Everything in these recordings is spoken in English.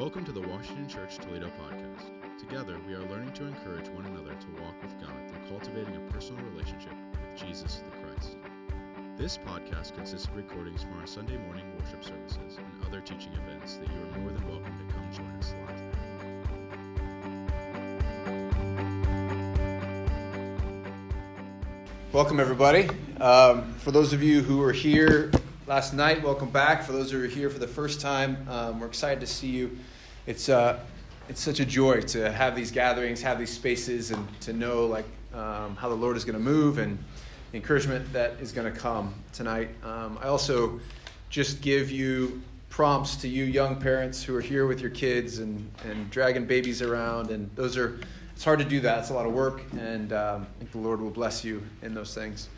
Welcome to the Washington Church Toledo podcast. Together, we are learning to encourage one another to walk with God through cultivating a personal relationship with Jesus the Christ. This podcast consists of recordings from our Sunday morning worship services and other teaching events that you are more than welcome to come join us live. Welcome, everybody. Um, for those of you who were here last night, welcome back. For those who are here for the first time, um, we're excited to see you. It's, uh, it's such a joy to have these gatherings, have these spaces, and to know like um, how the Lord is going to move and the encouragement that is going to come tonight. Um, I also just give you prompts to you young parents who are here with your kids and, and dragging babies around, and those are it's hard to do that. It's a lot of work, and um, I think the Lord will bless you in those things.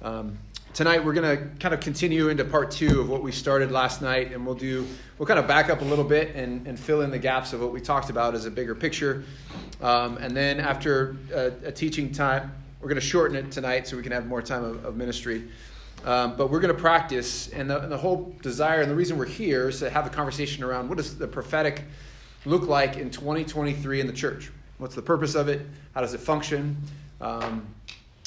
Um, tonight we're going to kind of continue into part two of what we started last night, and we'll do we'll kind of back up a little bit and, and fill in the gaps of what we talked about as a bigger picture. Um, and then after a, a, teaching time, we're going to shorten it tonight so we can have more time of, of ministry. Um, but we're going to practice, and the, and the whole desire and the reason we're here is to have a conversation around what does the prophetic look like in 2023 in the church What's the purpose of it? How does it function? Um,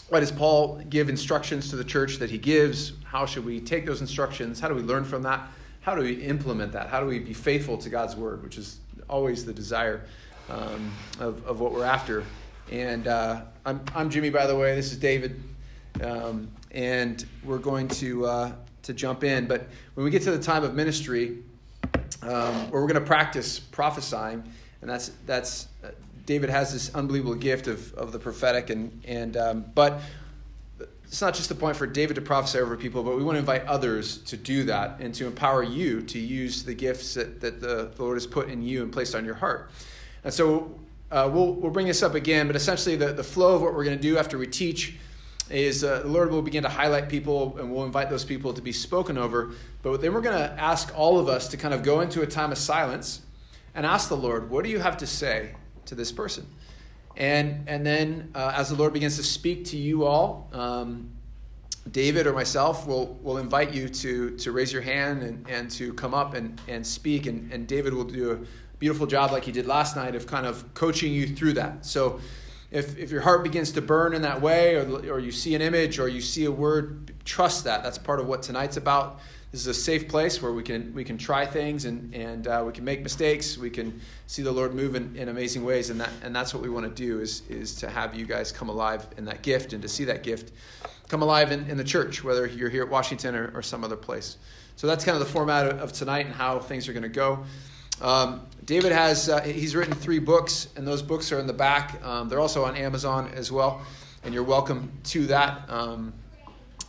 why does Paul give instructions to the church that he gives? How should we take those instructions? How do we learn from that? How do we implement that? How do we be faithful to God's word, which is always the desire um, of, of what we're after? And uh, I'm, I'm Jimmy, by the way. This is David. Um, and we're going to, uh, to jump in. But when we get to the time of ministry, um, where we're going to practice prophesying, and that's, that's David has this unbelievable gift of, of the prophetic, and, and um, but it's not just the point for David to prophesy over people, but we want to invite others to do that and to empower you to use the gifts that, that the, the Lord has put in you and placed on your heart. And so uh, we'll, we'll bring this up again, but essentially the, the flow of what we're going to do after we teach is uh, the Lord will begin to highlight people and we'll invite those people to be spoken over. But then we're going to ask all of us to kind of go into a time of silence and ask the Lord, what do you have to say to this person. And, and then uh, as the Lord begins to speak to you all, um, David or myself will, will invite you to, to raise your hand and, and to come up and, and speak. And, and David will do a beautiful job, like he did last night, of kind of coaching you through that. So if, if your heart begins to burn in that way, or, or you see an image or you see a word, trust that. That's part of what tonight's about. This is a safe place where we can we can try things and and uh, we can make mistakes. We can see the Lord move in, in amazing ways, and that and that's what we want to do is is to have you guys come alive in that gift and to see that gift come alive in, in the church, whether you're here at Washington or, or some other place. So that's kind of the format of tonight and how things are going to go. Um, David has uh, he's written three books, and those books are in the back. Um, they're also on Amazon as well, and you're welcome to that. Um,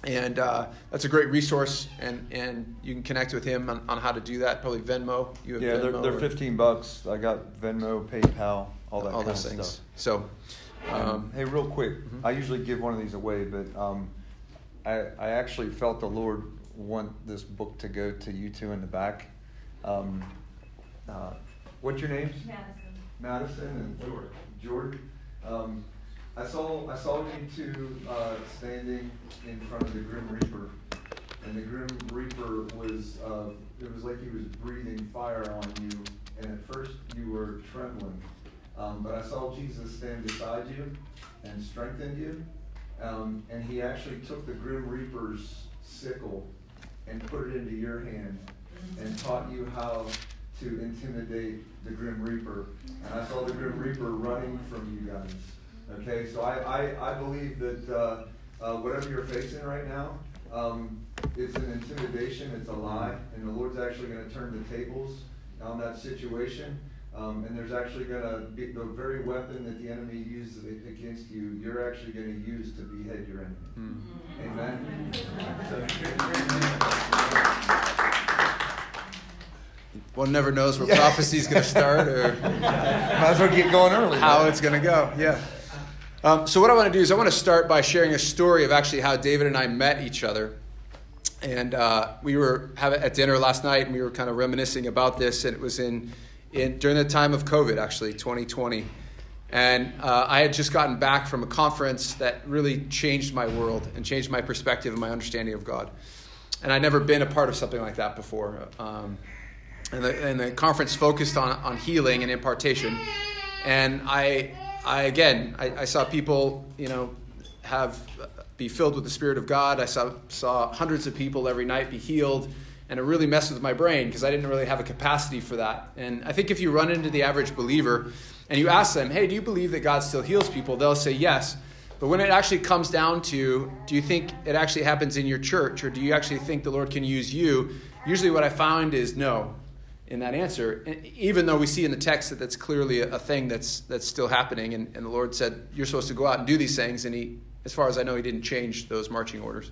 and uh, that's a great resource and, and you can connect with him on, on how to do that. Probably venmo you have yeah venmo they're, they're 15 bucks. I got venmo paypal all that all those things. stuff. so um, hey real quick mm-hmm. i usually give one of these away but um, I, I actually felt the lord want this book to go to you two in the back. Um, uh, what's your name? Madison. Madison and jordan. Jordan? Um, I saw I saw you two uh, standing in front of the Grim Reaper, and the Grim Reaper was uh, it was like he was breathing fire on you, and at first you were trembling, um, but I saw Jesus stand beside you and strengthened you, um, and he actually took the Grim Reaper's sickle and put it into your hand and taught you how to intimidate the Grim Reaper. And I saw the Grim Reaper running from you guys. Okay, so I, I, I believe that uh, uh, whatever you're facing right now, um, it's an intimidation, it's a lie, and the Lord's actually going to turn the tables on that situation. Um, and there's actually going to be the very weapon that the enemy uses against you, you're actually going to use to behead your enemy. Mm. Amen? One never knows where yeah. prophecy is going to start or might as well get going early. How it's going to go, yeah. Um, so, what I want to do is I want to start by sharing a story of actually how David and I met each other. And uh, we were having at dinner last night, and we were kind of reminiscing about this. And it was in, in during the time of COVID, actually, 2020. And uh, I had just gotten back from a conference that really changed my world and changed my perspective and my understanding of God. And I'd never been a part of something like that before. Um, and the, and the conference focused on, on healing and impartation. And I, I again, I, I saw people, you know, have be filled with the Spirit of God. I saw, saw hundreds of people every night be healed, and it really messed with my brain because I didn't really have a capacity for that. And I think if you run into the average believer and you ask them, hey, do you believe that God still heals people? They'll say yes. But when it actually comes down to, do you think it actually happens in your church, or do you actually think the Lord can use you? Usually, what I found is no in that answer, even though we see in the text that that's clearly a, thing that's, that's still happening. And, and the Lord said, You're supposed to go out and do these things. And He, as far as I know, He didn't change those marching orders.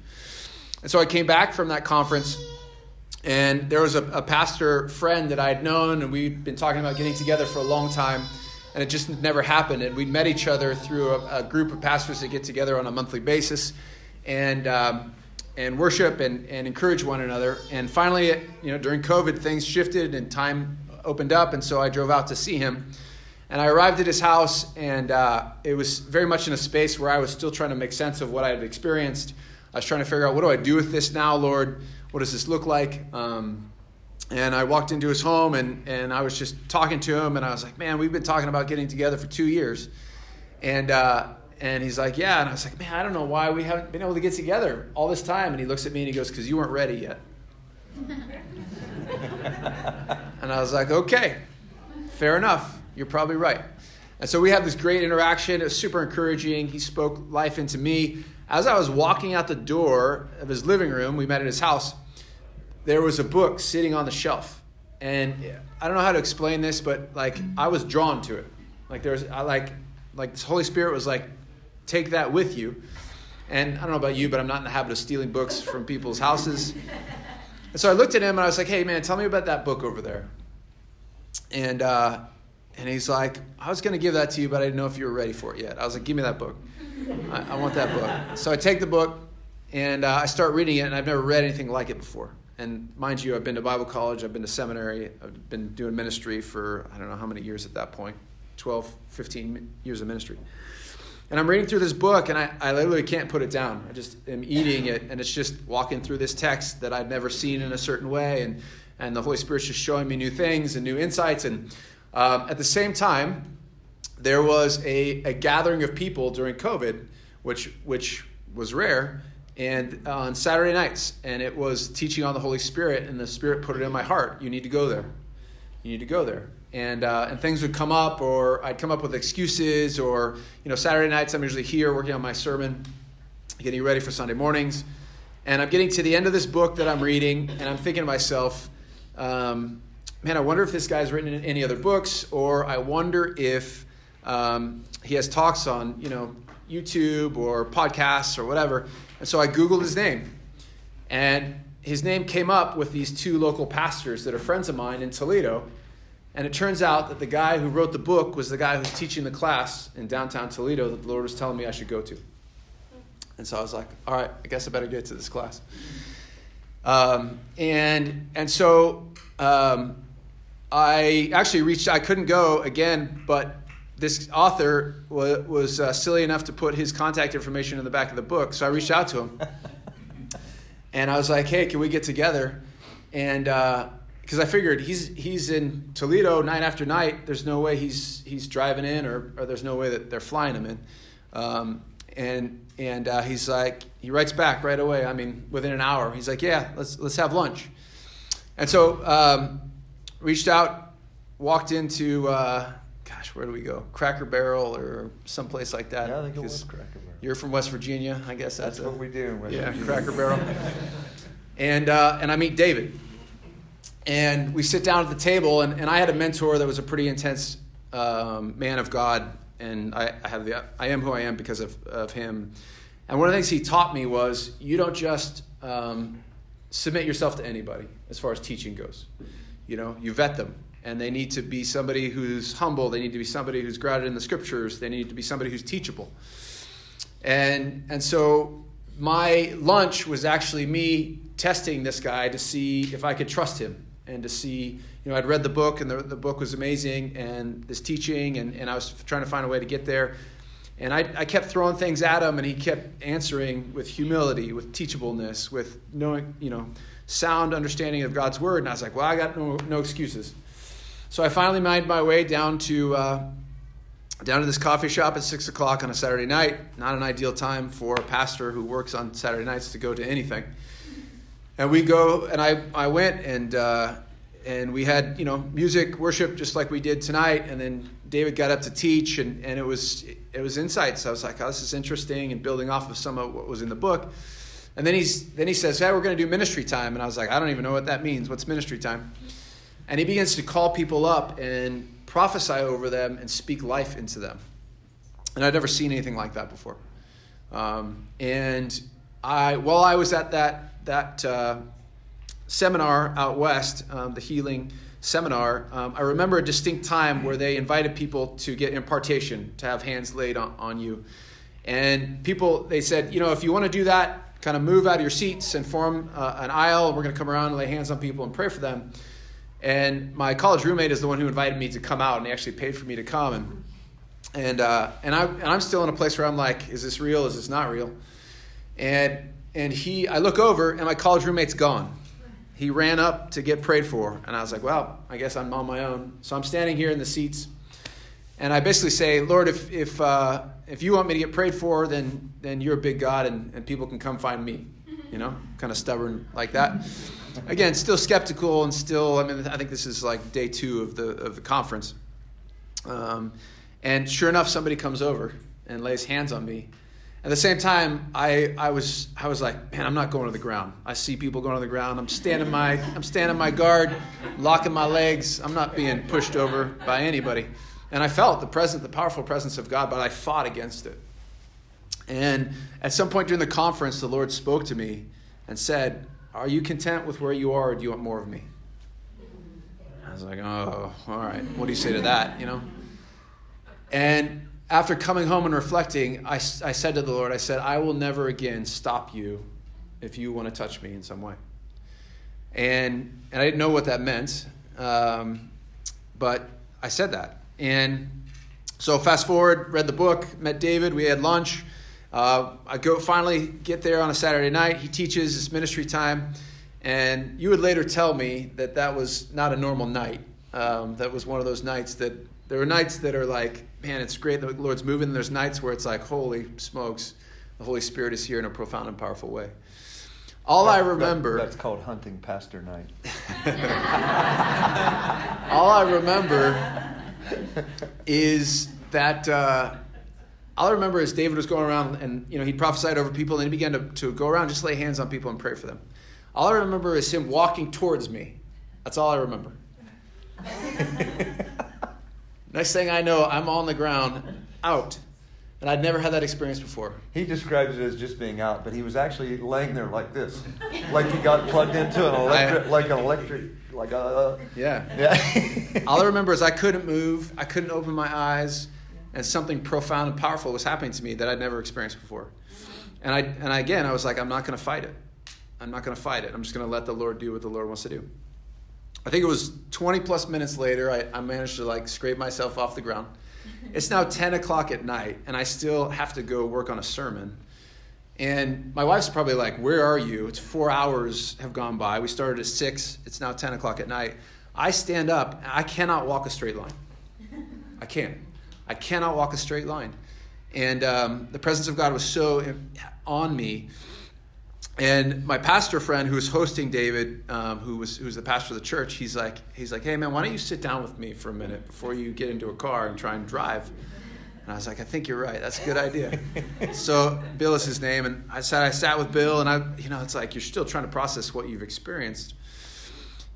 And so I came back from that conference, and there was a, a pastor friend that I had known, and we'd been talking about getting together for a long time and it just never happened. And we'd met each other through a, a, group of pastors that get together on a monthly basis and um, and worship and, and encourage one another. And finally, you know, during COVID, things shifted and time opened up, and so I drove out to see him. And I arrived at his house, and uh, it was very much in a space where I was still trying to make sense of what I had experienced. I was trying to figure out what do I do with this now, Lord? What does this look like? Um, and I walked into his home and, and I was just talking to him and I was like, man, we've been talking about getting together for two years. And, uh, and he's like, yeah. And I was like, man, I don't know why we haven't been able to get together all this time. And he looks at me and he goes, because you weren't ready yet. and I was like, okay, fair enough. You're probably right. And so we had this great interaction. It was super encouraging. He spoke life into me. As I was walking out the door of his living room, we met at his house there was a book sitting on the shelf, and I don't know how to explain this, but like I was drawn to it. Like there's, I like, like the Holy Spirit was like, take that with you. And I don't know about you, but I'm not in the habit of stealing books from people's houses. And so I looked at him and I was like, hey man, tell me about that book over there. And uh, and he's like, I was going to give that to you, but I didn't know if you were ready for it yet. I was like, give me that book. I, I want that book. So I take the book and uh, I start reading it, and I've never read anything like it before. And mind you, I've been to Bible college, I've been to seminary, I've been doing ministry for I don't know how many years at that point 12, 15 years of ministry. And I'm reading through this book, and I, I literally can't put it down. I just am eating it, and it's just walking through this text that I've never seen in a certain way. And, and the Holy Spirit's just showing me new things and new insights. And um, at the same time, there was a, a gathering of people during COVID, which, which was rare and uh, on Saturday nights, and it was teaching on the Holy Spirit, and the Spirit put it in my heart. You need to go there. You need to go there. And, uh, and things would come up, or I'd come up with excuses, or, you know, Saturday nights I'm usually here working on my sermon, getting ready for Sunday mornings. And I'm getting to the end of this book that I'm reading, and I'm thinking to myself, um, man, I wonder if this guy's written in any other books, or I wonder if um, he has talks on, you know, YouTube or podcasts or whatever. And so I Googled his name. And his name came up with these two local pastors that are friends of mine in Toledo. And it turns out that the guy who wrote the book was the guy who's teaching the class in downtown Toledo that the Lord was telling me I should go to. And so I was like, all right, I guess I better get to this class. Um, and, and so um, I actually reached, I couldn't go again, but this author was, was uh, silly enough to put his contact information in the back of the book. So I reached out to him. and I was like, hey, can we get together? And because I figured he's, he's in Toledo night after night. There's no way he's, he's driving in, or, or there's no way that they're flying him in. Um, and and uh, he's like, he writes back right away. I mean, within an hour. He's like, yeah, let's, let's have lunch. And so um, reached out, walked into uh, gosh, where do we go? Cracker Barrel or someplace like that. Yeah, I think it was Cracker Barrel. You're from West Virginia, I guess that's, that's what a, we do. yeah, Virginia. Cracker Barrel. and uh, and I meet David, and we sit down at the table, and, and I had a mentor that was a pretty intense um, man of God, and I, I have the I am who I am because of of him. And one of the things he taught me was you don't just um, submit yourself to anybody as far as teaching goes. You know, you vet them and they need to be somebody who's humble. They need to be somebody who's grounded in the scriptures. They need to be somebody who's teachable. And, and so my lunch was actually me testing this guy to see if I could trust him and to see, you know, I'd read the book and the, the book was amazing and this teaching, and, and I was trying to find a way to get there. And I, I kept throwing things at him, and he kept answering with humility, with teachableness, with knowing, you know, sound understanding of God's word. And I was like, well, I got no, no excuses. So I finally made my way down to uh, down to this coffee shop at six o'clock on a Saturday night. Not an ideal time for a pastor who works on Saturday nights to go to anything. And we go, and I, I went and uh, and we had you know music, worship, just like we did tonight. And then David got up to teach, and, and it was it was insights. I was like, oh, this is interesting, and building off of some of what was in the book. And then he's then he says, hey, we're going to do ministry time, and I was like, I don't even know what that means. What's ministry time? And he begins to call people up and prophesy over them and speak life into them. And I'd never seen anything like that before. Um, and I, while I was at that that uh, seminar out west, um, the healing seminar, um, I remember a distinct time where they invited people to get impartation, to have hands laid on, on you. And people, they said, you know, if you want to do that, kind of move out of your seats and form uh, an aisle. We're going to come around and lay hands on people and pray for them. And my college roommate is the one who invited me to come out, and he actually paid for me to come. And and uh, and I and I'm still in a place where I'm like, is this real? Is this not real? And and he, I look over, and my college roommate's gone. He ran up to get prayed for, and I was like, well, I guess I'm on my own. So I'm standing here in the seats, and I basically say, Lord, if if uh, if you want me to get prayed for, then then you're a big God, and, and people can come find me. You know, kind of stubborn like that again, still skeptical and still. I mean, I think this is like day two of the of the conference. Um, and sure enough, somebody comes over and lays hands on me. At the same time, I, I was I was like, man, I'm not going to the ground. I see people going to the ground. I'm standing my I'm standing my guard, locking my legs. I'm not being pushed over by anybody. And I felt the presence, the powerful presence of God, but I fought against it. And at some point during the conference, the Lord spoke to me and said, are you content with where you are, or do you want more of me? I was like, Oh, all right. What do you say to that? You know? And after coming home and reflecting, I, I said to the Lord, I said, I will never again stop you if you want to touch me in some way. And, and I didn't know what that meant, um, but I said that. And so, fast forward, read the book, met David, we had lunch. Uh, I go finally get there on a Saturday night. He teaches his ministry time, and you would later tell me that that was not a normal night. Um, that was one of those nights that there are nights that are like, man, it's great the Lord's moving. And there's nights where it's like, holy smokes, the Holy Spirit is here in a profound and powerful way. All that, I remember. That, that's called hunting pastor night. all I remember is that. Uh, all I remember is David was going around and you know he prophesied over people and he began to, to go around just lay hands on people and pray for them. All I remember is him walking towards me. That's all I remember. Next thing I know, I'm on the ground, out. And I'd never had that experience before. He describes it as just being out, but he was actually laying there like this, like he got plugged into an electric, I, like an electric, like a. Uh, yeah. Yeah. All I remember is I couldn't move. I couldn't open my eyes and something profound and powerful was happening to me that I'd never experienced before. And I and again I was like, I'm not going to fight it. I'm not going to fight it. I'm just going to let the Lord do what the Lord wants to do. I think it was 20 plus minutes later, I, I managed to like scrape myself off the ground. It's now 10 o'clock at night, and I still have to go work on a sermon. And my wife's probably like, Where are you? It's four hours have gone by. We started at six, it's now 10 o'clock at night. I stand up, I cannot walk a straight line. I can't. I cannot walk a straight line. And um, the presence of God was so on me. And my pastor friend who was hosting David, um, who was who was the pastor of the church, he's like, he's like, hey man, why don't you sit down with me for a minute before you get into a car and try and drive? And I was like, I think you're right. That's a good idea. so Bill is his name, and I sat I sat with Bill, and I, you know, it's like you're still trying to process what you've experienced.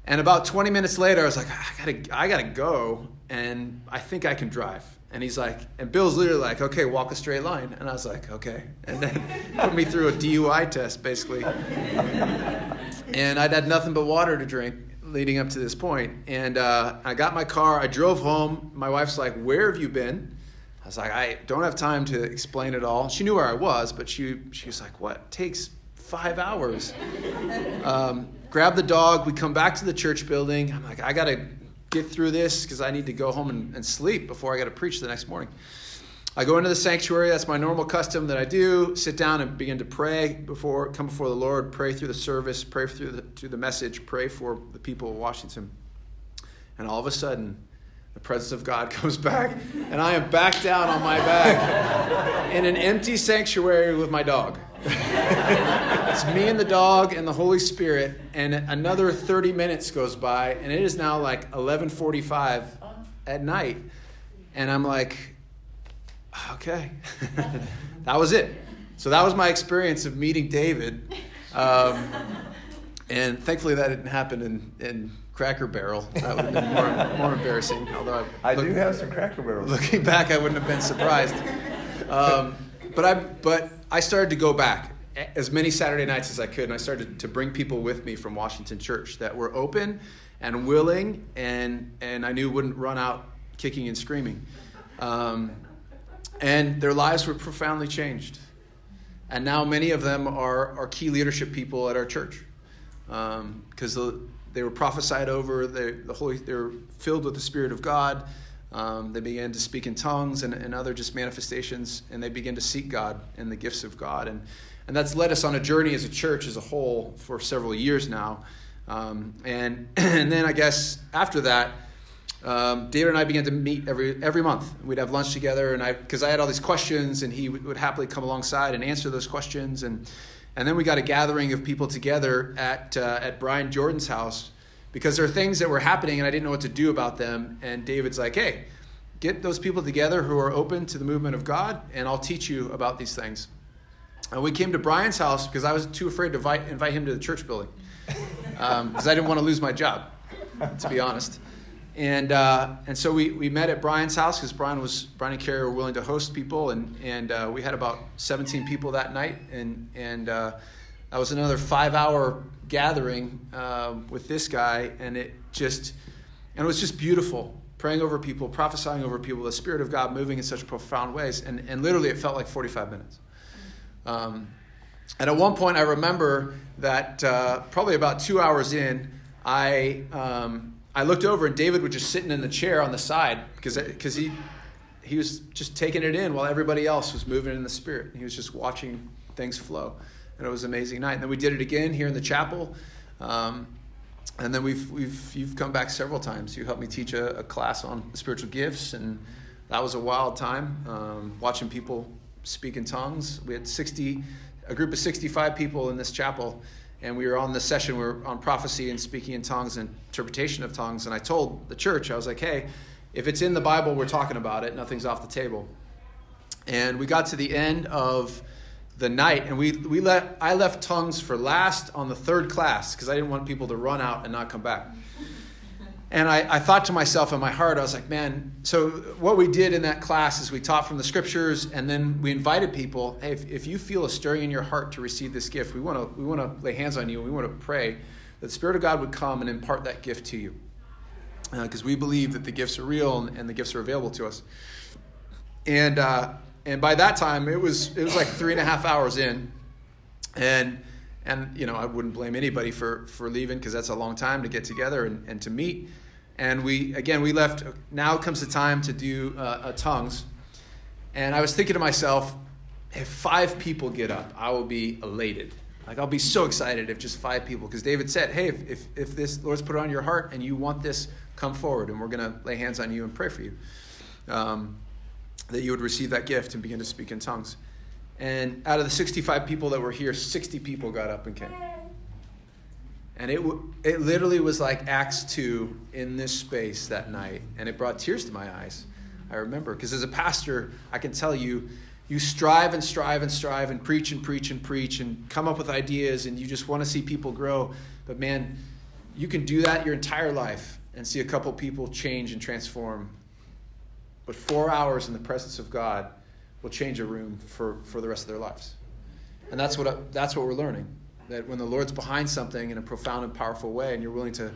And about 20 minutes later, I was like, I gotta, I gotta go, and I think I can drive. And he's like, and Bill's literally like, okay, walk a straight line. And I was like, okay. And then put me through a DUI test, basically. and I'd had nothing but water to drink leading up to this point. And uh, I got my car, I drove home. My wife's like, where have you been? I was like, I don't have time to explain it all. She knew where I was, but she, she was like, what? It takes five hours. Um, grab the dog. We come back to the church building. I'm like, I got to get through this because I need to go home and, and sleep before I got to preach the next morning. I go into the sanctuary. That's my normal custom that I do. Sit down and begin to pray before, come before the Lord, pray through the service, pray through the, through the message, pray for the people of Washington. And all of a sudden, the presence of God comes back, and I am back down on my back in an empty sanctuary with my dog. it's me and the dog and the Holy Spirit, and another 30 minutes goes by, and it is now like 11:45 at night, and I'm like, okay, that was it. So that was my experience of meeting David, um, and thankfully that didn't happen in, in Cracker Barrel. That would have been more, more embarrassing. Although I, I look, do have some Cracker Barrels. Looking back, I wouldn't have been surprised. Um, but I but I started to go back as many Saturday nights as I could, and I started to bring people with me from Washington Church that were open and willing, and and I knew wouldn't run out kicking and screaming, um, and their lives were profoundly changed, and now many of them are are key leadership people at our church, because um, they were prophesied over, they, the Holy, they were filled with the Spirit of God. Um, they began to speak in tongues and, and other just manifestations, and they began to seek God and the gifts of God. And, and that's led us on a journey as a church as a whole for several years now. Um, and, and then I guess after that, um, David and I began to meet every every month. We'd have lunch together, and I because I had all these questions, and he would, would, happily come alongside and answer those questions. And and then we got a gathering of people together at uh, at Brian Jordan's house because there are things that were happening and I didn't know what to do about them. And David's like, hey, get those people together who are open to the movement of God, and I'll teach you about these things. And we came to Brian's house because I was too afraid to invite, invite him to the church building because um, I didn't want to lose my job, to be honest. And, uh, and so we, we met at Brian's house because Brian was Brian and Carrie were willing to host people, and, and uh, we had about 17 people that night, and, and uh, that was another five hour gathering uh, with this guy, and it just and it was just beautiful. Praying over people, prophesying over people, the Spirit of God moving in such profound ways, and, and literally it felt like 45 minutes. Um, and at one point, I remember that uh, probably about two hours in, I um, I looked over and David was just sitting in the chair on the side because because he he was just taking it in while everybody else was moving in the Spirit. He was just watching things flow and it was an amazing night. And then we did it again here in the chapel. Um, and then we've, we've, you've come back several times. You helped me teach a, a class on spiritual gifts, and that was a wild time um, watching people speak in tongues. We had 60, a group of 65 people in this chapel, and we were on the session, we were on prophecy and speaking in tongues and interpretation of tongues. And I told the church, I was like, hey, if it's in the Bible, we're talking about it, nothing's off the table. And we got to the end of the night, and we, we let, I left tongues for last on the third class because I didn't want people to run out and not come back. And I, I thought to myself in my heart, I was like, man, so what we did in that class is we taught from the scriptures, and then we invited people, hey, if, if you feel a stirring in your heart to receive this gift, we want to we want to lay hands on you, and we want to pray that the Spirit of God would come and impart that gift to you. Because uh, we believe that the gifts are real and, and, the gifts are available to us. And uh, and by that time it was it was like three and a half hours in and and you know i wouldn't blame anybody for for leaving because that's a long time to get together and, and to meet and we again we left now comes the time to do uh, tongues and i was thinking to myself if five people get up i will be elated like i'll be so excited if just five people because david said hey if, if, if this lord's put it on your heart and you want this come forward and we're going to lay hands on you and pray for you um, that you would receive that gift and begin to speak in tongues. And out of the 65 people that were here, 60 people got up and came. And it, it literally was like Acts 2 in this space that night. And it brought tears to my eyes. I remember. Because as a pastor, I can tell you, you strive and strive and strive and preach and preach and preach and come up with ideas and you just want to see people grow. But man, you can do that your entire life and see a couple people change and transform but four hours in the presence of God will change a room for, for the rest of their lives. And that's what, that's what we're learning. That when the Lord's behind something in a profound and powerful way, and you're willing to,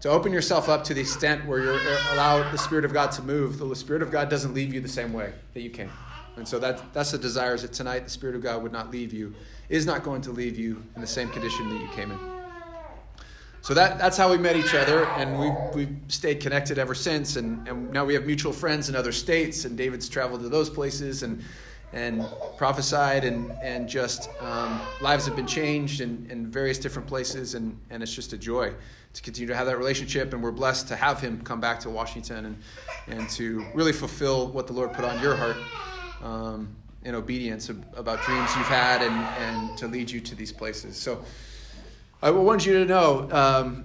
to open yourself up to the extent where you uh, allow the Spirit of God to move, the Spirit of God doesn't leave you the same way that you came. And so that, that's the desire is that tonight the Spirit of God would not leave you, is not going to leave you in the same condition that you came in. so that, that's how we met each other, and we've, we've stayed connected ever since. And, and now we have mutual friends in other states, and David's traveled to those places and, and prophesied, and, and just um, lives have been changed in, in various different places, and, and it's just a joy to continue to have that relationship. And we're blessed to have him come back to Washington and, and to really fulfill what the Lord put on your heart. Um, in obedience about dreams you've had and, and to lead you to these places. So I want you to know, um,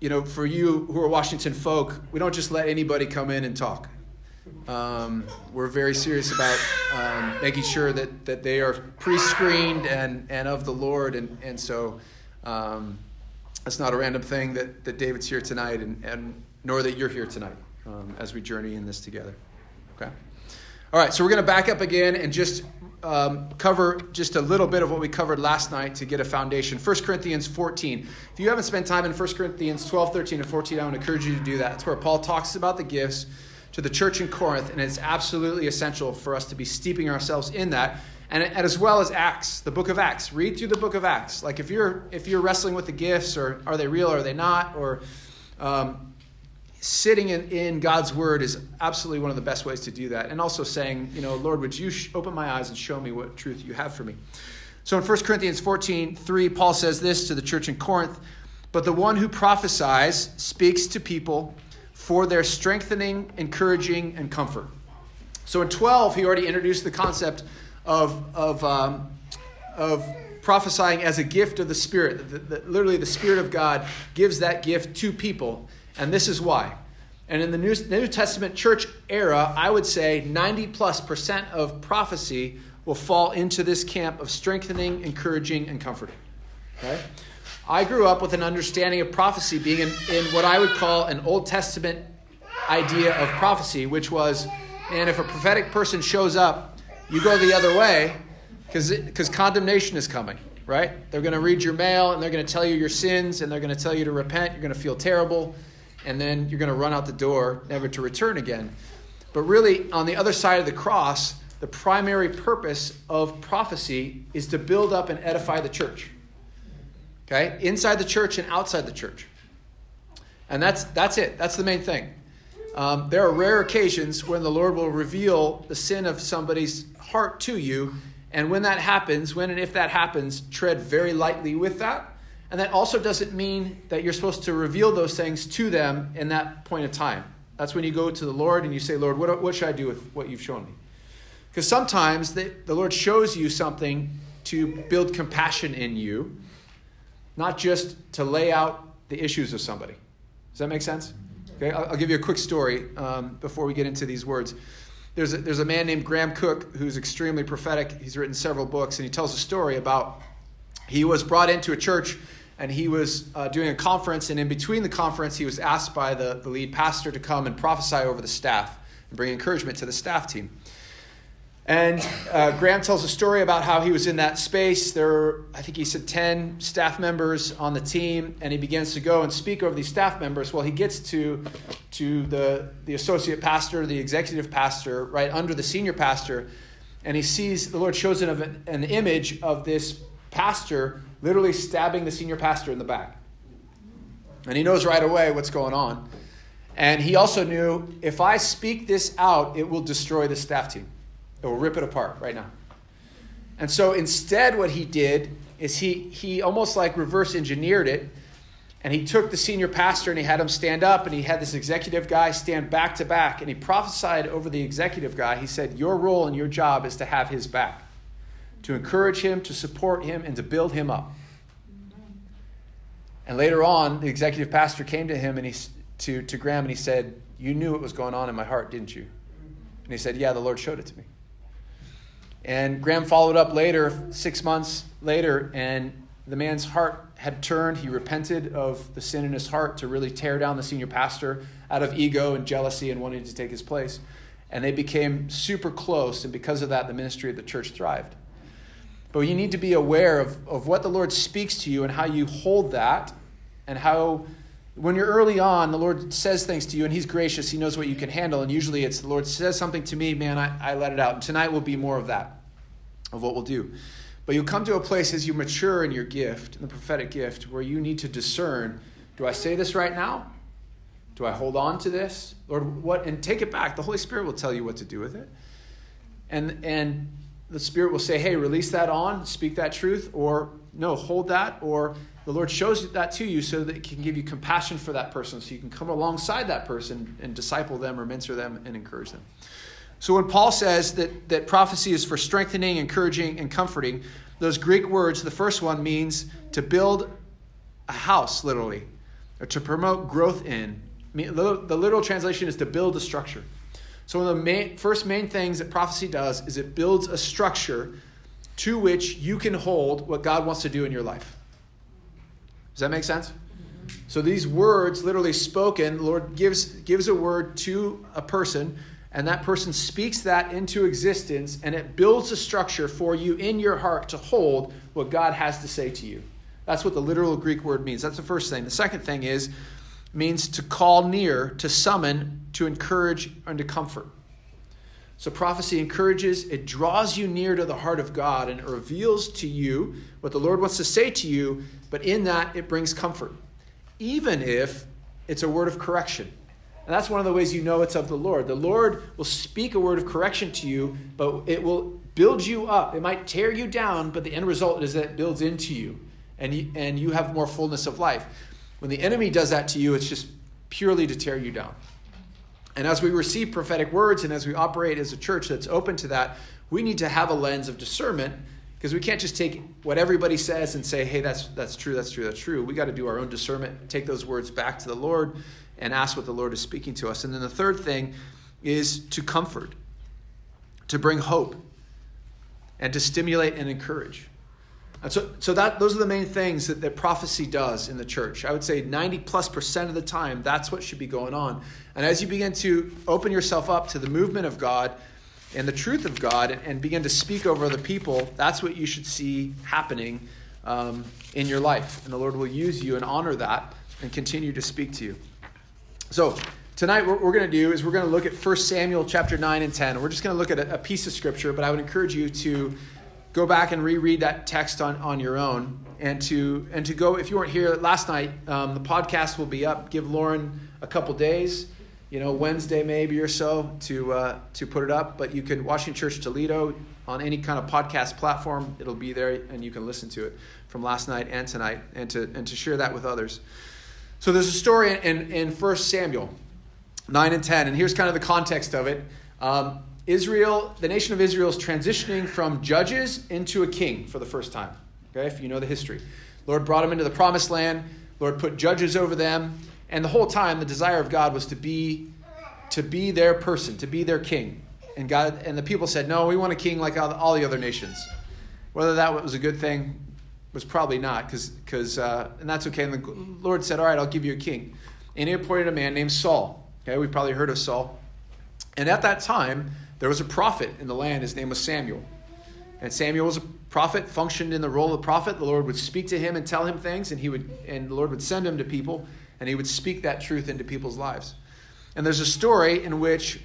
you know, for you who are Washington folk, we don't just let anybody come in and talk. Um, we're very serious about um, making sure that, that they are pre-screened and, and of the Lord, and, and so um, it's not a random thing that, that David's here tonight, and, and nor that you're here tonight um, as we journey in this together. Okay. All right, so we're going to back up again and just um, cover just a little bit of what we covered last night to get a foundation. 1 Corinthians 14. If you haven't spent time in 1 Corinthians 12, 13, and 14, I would encourage you to do that. It's where Paul talks about the gifts to the church in Corinth, and it's absolutely essential for us to be steeping ourselves in that. And, and as well as Acts, the book of Acts. Read through the book of Acts. Like if you're if you're wrestling with the gifts, or are they real, or are they not, or um, sitting in, in God's word is absolutely one of the best ways to do that. And also saying, you know, Lord, would you sh- open my eyes and show me what truth you have for me? So in 1 Corinthians 14, 3, Paul says this to the church in Corinth But the one who prophesies speaks to people for their strengthening, encouraging, and comfort. So in 12, he already introduced the concept of, of, um, of prophesying as a gift of the Spirit. The, literally, the Spirit of God gives that gift to people. And this is why. And in the New, New Testament church era, I would say 90 plus percent of prophecy will fall into this camp of strengthening, encouraging, and comforting. Okay? I grew up with an understanding of prophecy being in, in what I would call an Old Testament idea of prophecy, which was, and if a prophetic person shows up, you go the other way because condemnation is coming, right? They're going to read your mail and they're going to tell you your sins and they're going to tell you to repent. You're going to feel terrible and then you're going to run out the door, never to return again. But really, on the other side of the cross, the primary purpose of prophecy is to build up and edify the church. Okay? Inside the church and outside the church. And that's, that's it. That's the main thing. Um, there are rare occasions when the Lord will reveal the sin of somebody's heart to you. And when that happens, when and if that happens, tread very lightly with that and that also doesn't mean that you're supposed to reveal those things to them in that point of time. That's when you go to the Lord and you say, Lord, what, what should I do with what you've shown me? Because sometimes the, the Lord shows you something to build compassion in you, not just to lay out the issues of somebody. Does that make sense? Okay, I'll, I'll give you a quick story um, before we get into these words. There's a, there's a man named Graham Cooke who's extremely prophetic. He's written several books, and he tells a story about he was brought into a church and he was uh, doing a conference, and in between the conference, he was asked by the, the lead pastor to come and prophesy over the staff and bring encouragement to the staff team. And uh, Graham tells a story about how he was in that space. There were, I think he said, 10 staff members on the team, and he begins to go and speak over these staff members. Well, he gets to, to the, the associate pastor, the executive pastor, right under the senior pastor, and he sees the Lord shows him an, an image of this pastor literally stabbing the senior pastor in the back. And he knows right away what's going on. And he also knew if I speak this out, it will destroy the staff team. It will rip it apart right now. And so instead, what he did is he, he almost like reverse engineered it. And he took the senior pastor and he had him stand up and he had this executive guy stand back to back. And he prophesied over the executive guy. He said, Your role and your job is to have his back to encourage him, to support him, and to build him up. And later on, the executive pastor came to him and he to, to Graham and he said, You knew what was going on in my heart, didn't you? And he said, Yeah, the Lord showed it to me. And Graham followed up later, six months later, and the man's heart had turned. He repented of the sin in his heart to really tear down the senior pastor out of ego and jealousy and wanting to take his place. And they became super close, and because of that, the ministry of the church thrived. But you need to be aware of, of what the Lord speaks to you and how you hold that, and how, when you're early on, the Lord says things to you, and He's gracious. He knows what you can handle. And usually it's the Lord says something to me, man, I, I let it out. And tonight will be more of that, of what we'll do. But you'll come to a place as you mature in your gift, in the prophetic gift, where you need to discern Do I say this right now? Do I hold on to this? Lord, what? And take it back. The Holy Spirit will tell you what to do with it. And, and the Spirit will say, hey, release that on, speak that truth, or no, hold that, or the Lord shows that to you so that it can give you compassion for that person, so you can come alongside that person and disciple them or mentor them and encourage them. So when Paul says that, that prophecy is for strengthening, encouraging, and comforting, those Greek words, the first one means to build a house, literally, or to promote growth in. The literal translation is to build a structure. So one of the main, first main things that prophecy does is it builds a structure to which you can hold what God wants to do in your life. Does that make sense? So these words, literally spoken, Lord gives, gives a word to a person, and that person speaks that into existence, and it builds a structure for you in your heart to hold what God has to say to you. That's what the literal Greek word means. That's the first thing. The second thing is means to call near, to summon, to encourage, and to comfort. So prophecy encourages, it draws you near to the heart of God and it reveals to you what the Lord wants to say to you, but in that it brings comfort, even if it's a word of correction. And that's one of the ways you know it's of the Lord. The Lord will speak a word of correction to you, but it will build you up. It might tear you down, but the end result is that it builds into you and you, and you have more fullness of life. When the enemy does that to you, it's just purely to tear you down. And as we receive prophetic words and as we operate as a church that's open to that, we need to have a lens of discernment because we can't just take what everybody says and say, hey, that's, that's true, that's true, that's true. We got to do our own discernment, take those words back to the Lord and ask what the Lord is speaking to us. And then the third thing is to comfort, to bring hope, and to stimulate and encourage. And so, so that those are the main things that, that prophecy does in the church. I would say 90 plus percent of the time, that's what should be going on. And as you begin to open yourself up to the movement of God and the truth of God and, begin to speak over other people, that's what you should see happening um, in your life. And the Lord will use you and honor that and continue to speak to you. So, tonight what we're going to do is we're going to look at 1 Samuel chapter 9 and 10. We're just going to look at a, a piece of scripture, but I would encourage you to go back and reread that text on, on your own. And to and to go if you weren't here last night um, the podcast will be up. Give lauren a couple days you know wednesday maybe or so to uh, to put it up. But you can washington church toledo on any kind of podcast platform it'll be there and you can listen to it from last night and tonight and to and to share that with others. So there's a story in in first samuel 9 and 10 and here's kind of the context of it. Um, Israel, the nation of Israel is transitioning from judges into a king for the first time. Okay, if you know the history. Lord brought them into the promised land. Lord put judges over them. And the whole time the desire of God was to be to be their person, to be their king. And God and the people said, "No, we want a king like all the other nations." Whether that was a good thing was probably not, because because uh, and that's okay. And the Lord said, "All right, I'll give you a king." And he appointed a man named Saul. Okay, we've probably heard of Saul. And at that time, there was a prophet in the land. His name was Samuel. And Samuel was a prophet, functioned in the role of prophet. The Lord would speak to him and tell him things, and he would and the Lord would send him to people, and he would speak that truth into people's lives. And there's a story in which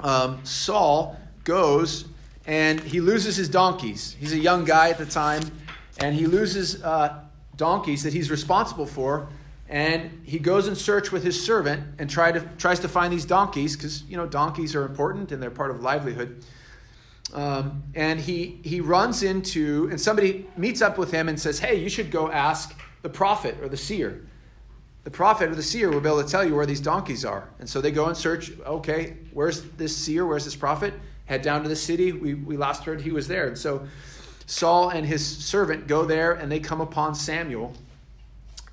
um, Saul goes and he loses his donkeys. He's a young guy at the time, and he loses uh, donkeys that he's responsible for and he goes in search with his servant and try to, tries to find these donkeys because you know donkeys are important and they're part of livelihood. Um, and he he runs into and somebody meets up with him and says hey you should go ask the prophet or the seer. The prophet or the seer will be able to tell you where these donkeys are. And so they go and search okay where's this seer? Where's this prophet? Head down to the city. We, we last heard he was there. And so saul and his servant go there and they come upon samuel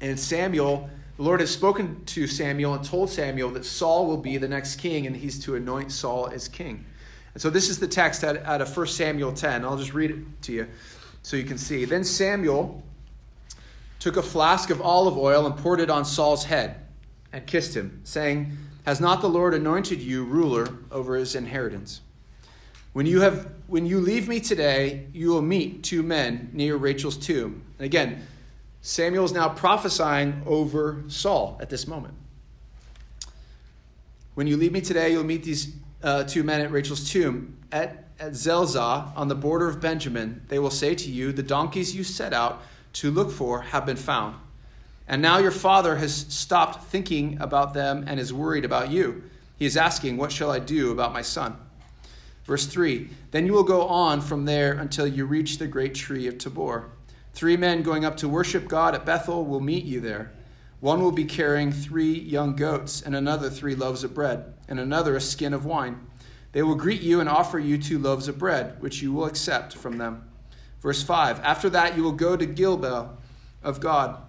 and Samuel, the Lord has spoken to Samuel and told Samuel that Saul will be the next king and he's to anoint Saul as king. And so this is the text out, out of 1 Samuel 10. I'll just read it to you so you can see. Then Samuel took a flask of olive oil and poured it on Saul's head and kissed him, saying, Has not the Lord anointed you ruler over his inheritance? When you, have, when you leave me today, you will meet two men near Rachel's tomb. And again, Samuel is now prophesying over Saul at this moment. When you leave me today, you'll meet these uh, two men at Rachel's tomb. At, at Zelzah, on the border of Benjamin, they will say to you, The donkeys you set out to look for have been found. And now your father has stopped thinking about them and is worried about you. He is asking, What shall I do about my son? Verse 3 Then you will go on from there until you reach the great tree of Tabor. Three men going up to worship God at Bethel will meet you there. One will be carrying three young goats, and another three loaves of bread, and another a skin of wine. They will greet you and offer you two loaves of bread, which you will accept from them. Verse 5 After that, you will go to Gilgal of God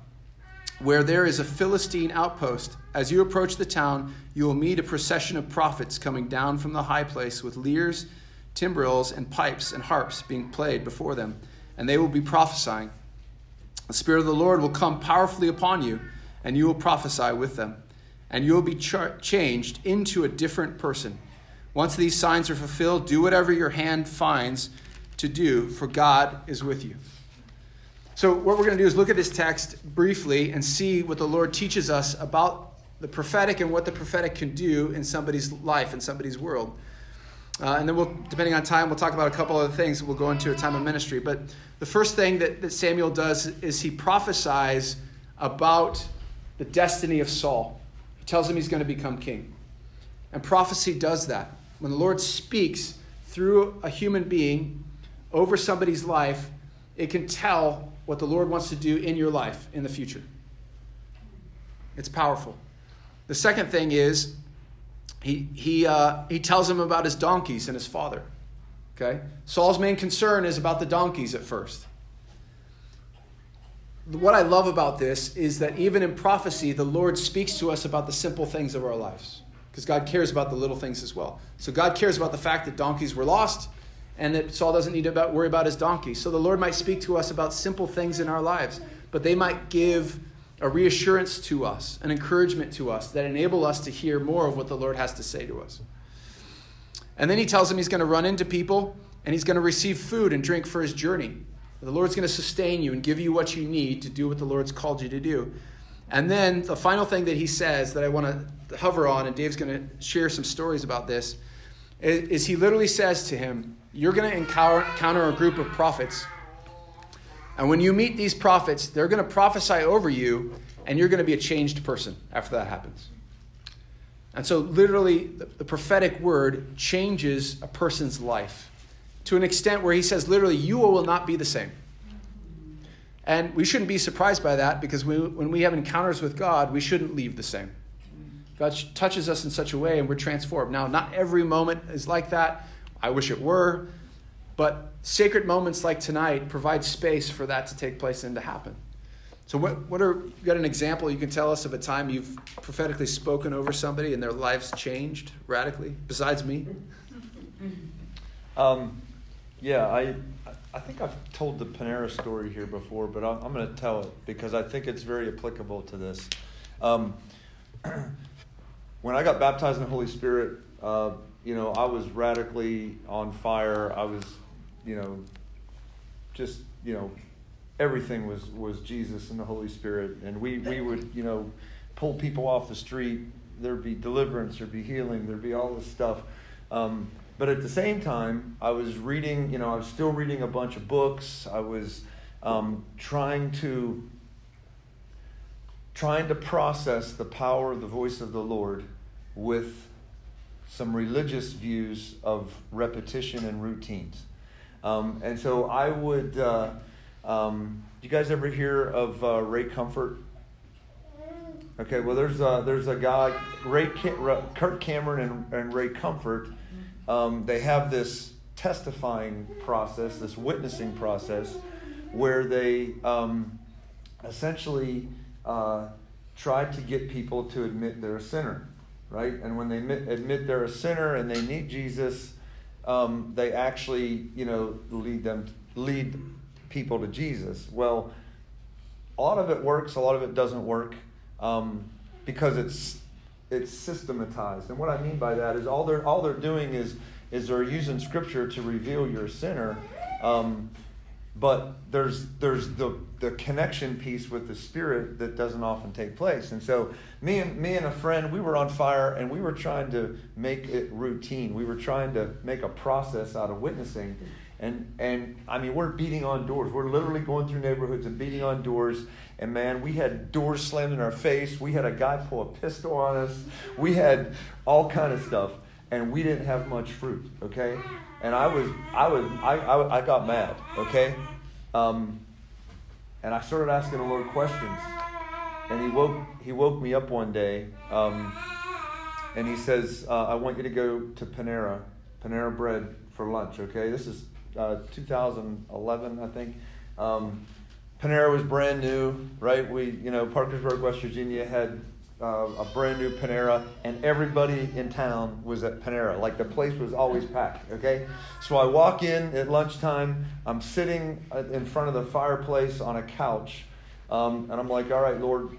where there is a Philistine outpost. As you approach the town, you will meet a procession of prophets coming down from the high place with lyres, timbrels, and pipes and harps being played before them, and they will be prophesying. The Spirit of the Lord will come powerfully upon you, and you will prophesy with them, and you will be char- changed into a different person. Once these signs are fulfilled, do whatever your hand finds to do, for God is with you. So, what we're going to do is look at this text briefly and see what the Lord teaches us about the prophetic and what the prophetic can do in somebody's life, in somebody's world. Uh, and then we'll, depending on time, we'll talk about a couple other things. We'll go into a time of ministry. But the first thing that, that Samuel does is he prophesies about the destiny of Saul. He tells him he's going to become king. And prophecy does that. When the Lord speaks through a human being over somebody's life, it can tell what the Lord wants to do in your life in the future. It's powerful. The second thing is he, he, uh, he tells him about his donkeys and his father. Okay? Saul's main concern is about the donkeys at first. What I love about this is that even in prophecy, the Lord speaks to us about the simple things of our lives. Because God cares about the little things as well. So God cares about the fact that donkeys were lost and that Saul doesn't need to worry about his donkey. So the Lord might speak to us about simple things in our lives, but they might give a reassurance to us, an encouragement to us that enable us to hear more of what the Lord has to say to us. And then he tells him he's going to run into people and he's going to receive food and drink for his journey. The Lord's going to sustain you and give you what you need to do what the Lord's called you to do. And then the final thing that he says that I want to hover on, and Dave's going to share some stories about this, is he literally says to him, You're going to encounter a group of prophets. And when you meet these prophets, they're going to prophesy over you, and you're going to be a changed person after that happens. And so, literally, the prophetic word changes a person's life to an extent where he says, literally, you will not be the same. And we shouldn't be surprised by that because we, when we have encounters with God, we shouldn't leave the same. God touches us in such a way and we're transformed. Now, not every moment is like that. I wish it were. But sacred moments like tonight provide space for that to take place and to happen. So, what, what are, you got an example you can tell us of a time you've prophetically spoken over somebody and their lives changed radically, besides me? Um, yeah, I, I think I've told the Panera story here before, but I'm, I'm going to tell it because I think it's very applicable to this. Um, when I got baptized in the Holy Spirit, uh, you know, I was radically on fire. I was, you know, just, you know, everything was, was Jesus and the Holy Spirit. And we, we would, you know, pull people off the street. There'd be deliverance, there'd be healing, there'd be all this stuff. Um, but at the same time, I was reading, you know, I was still reading a bunch of books. I was um, trying to trying to process the power of the voice of the Lord with some religious views of repetition and routines. Um, and so I would. Uh, um, do you guys ever hear of uh, Ray Comfort? Okay, well, there's a, there's a guy, Ray Kirk Cameron and, and Ray Comfort. Um, they have this testifying process, this witnessing process, where they um, essentially uh, try to get people to admit they're a sinner, right? And when they admit, admit they're a sinner and they need Jesus, um, they actually, you know, lead them lead people to Jesus. Well, a lot of it works, a lot of it doesn't work, um, because it's it's systematized. And what I mean by that is all they're all they're doing is is they're using Scripture to reveal your sinner. Um, but there's there's the the connection piece with the spirit that doesn't often take place and so me and me and a friend we were on fire and we were trying to make it routine we were trying to make a process out of witnessing And, and I mean, we're beating on doors. We're literally going through neighborhoods and beating on doors. And man, we had doors slammed in our face. We had a guy pull a pistol on us. We had all kind of stuff, and we didn't have much fruit. Okay, and I was, I was, I, I, I got mad. Okay, um, and I started asking the Lord questions. And he woke, he woke me up one day, um, and he says, uh, "I want you to go to Panera, Panera Bread for lunch." Okay, this is uh, 2011, I think. Um, Panera was brand new, right? We, you know, Parkersburg, West Virginia had uh, a brand new Panera, and everybody in town was at Panera. Like the place was always packed, okay? So I walk in at lunchtime. I'm sitting uh, in front of the fireplace on a couch, um, and I'm like, all right, Lord,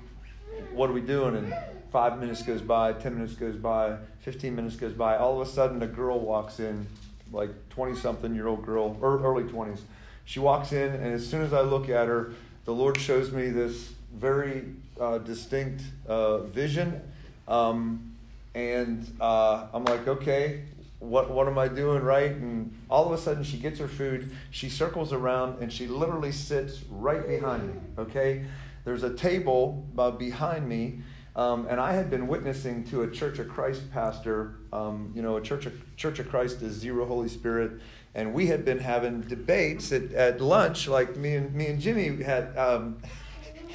what are we doing? And five minutes goes by, 10 minutes goes by, 15 minutes goes by. All of a sudden, a girl walks in, like 20 something year old girl, or early 20s she walks in, and as soon as I look at her, the Lord shows me this very uh, distinct uh, vision. Um, and uh, I'm like, okay, what, what am I doing right? And all of a sudden, she gets her food, she circles around, and she literally sits right behind me, okay? There's a table uh, behind me. Um, and I had been witnessing to a Church of Christ pastor. Um, you know, a Church of, Church of Christ is zero Holy Spirit and we had been having debates at, at lunch, like me and me and Jimmy had um,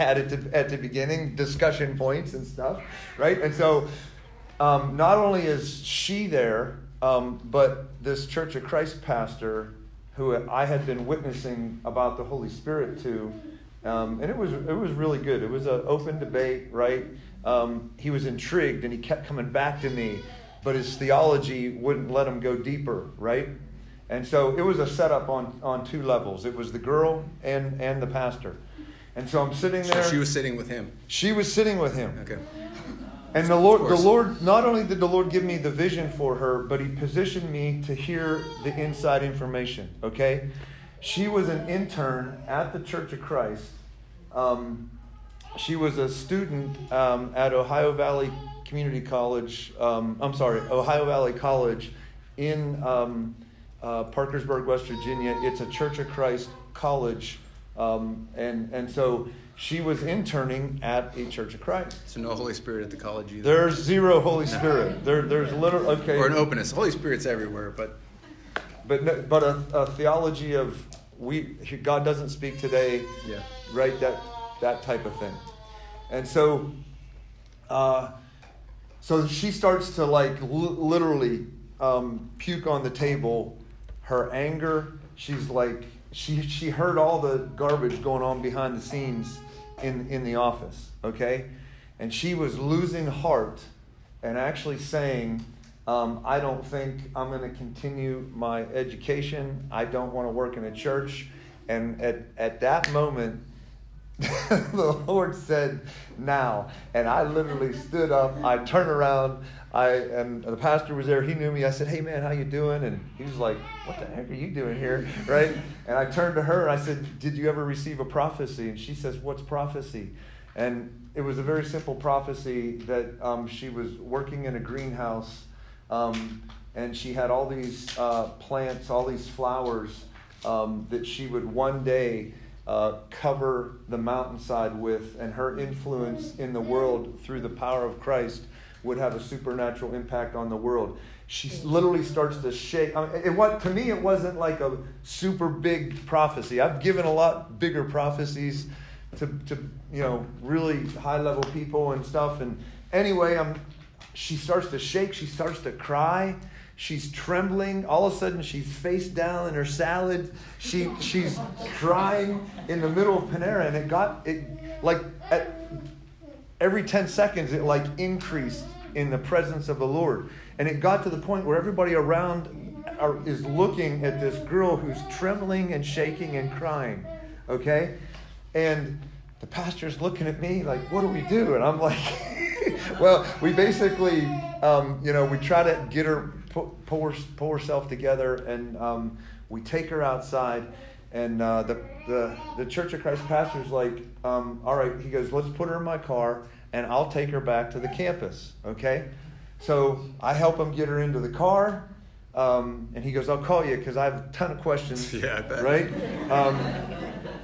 had at the, at the beginning, discussion points and stuff, right? And so, um, not only is she there, um, but this Church of Christ pastor, who I had been witnessing about the Holy Spirit to, um, and it was it was really good. It was an open debate, right? Um, he was intrigued, and he kept coming back to me, but his theology wouldn't let him go deeper, right? And so it was a setup on, on two levels. It was the girl and, and the pastor. And so I'm sitting there. So she was sitting with him. She was sitting with him. Okay. And the Lord, the Lord, not only did the Lord give me the vision for her, but He positioned me to hear the inside information. Okay, she was an intern at the Church of Christ. Um, she was a student um, at Ohio Valley Community College. Um, I'm sorry, Ohio Valley College in um, uh, Parkersburg, West Virginia. It's a Church of Christ college. Um, and, and so she was interning at a Church of Christ. So no Holy Spirit at the college either. There's zero Holy Spirit. There, there's literally okay. Or an openness. Holy Spirit's everywhere, but but but a, a theology of we God doesn't speak today. Yeah. Right. That that type of thing. And so, uh, so she starts to like l- literally um, puke on the table her anger. She's like she she heard all the garbage going on behind the scenes in in the office. Okay, and she was losing heart and actually saying. Um, I don't think I'm going to continue my education. I don't want to work in a church. And at, at that moment, the Lord said, Now. And I literally stood up. I turned around. I and the pastor was there. He knew me. I said, "Hey man, how you doing?" And he was like, "What the heck are you doing here?" Right? And I turned to her and I said, "Did you ever receive a prophecy?" And she says, "What's prophecy?" And it was a very simple prophecy that um, she was working in a greenhouse, um, and she had all these uh, plants, all these flowers um, that she would one day. Uh, cover the mountainside with, and her influence in the world through the power of Christ would have a supernatural impact on the world. She literally starts to shake. I mean, it, what, to me, it wasn't like a super big prophecy. I've given a lot bigger prophecies to, to you know, really high level people and stuff. And anyway, I'm, she starts to shake. She starts to cry. She's trembling. All of a sudden, she's face down in her salad. She, she's crying in the middle of Panera. And it got, it like, at, every 10 seconds it like increased in the presence of the Lord. And it got to the point where everybody around are, is looking at this girl who's trembling and shaking and crying. Okay? And the pastor's looking at me like, what do we do? And I'm like, well, we basically, um, you know, we try to get her, pull, her, pull herself together, and um, we take her outside. And uh, the, the, the Church of Christ pastor's like, um, all right, he goes, let's put her in my car and I'll take her back to the campus. Okay? So I help him get her into the car. Um, and he goes, I'll call you because I have a ton of questions. Yeah. Right? Um,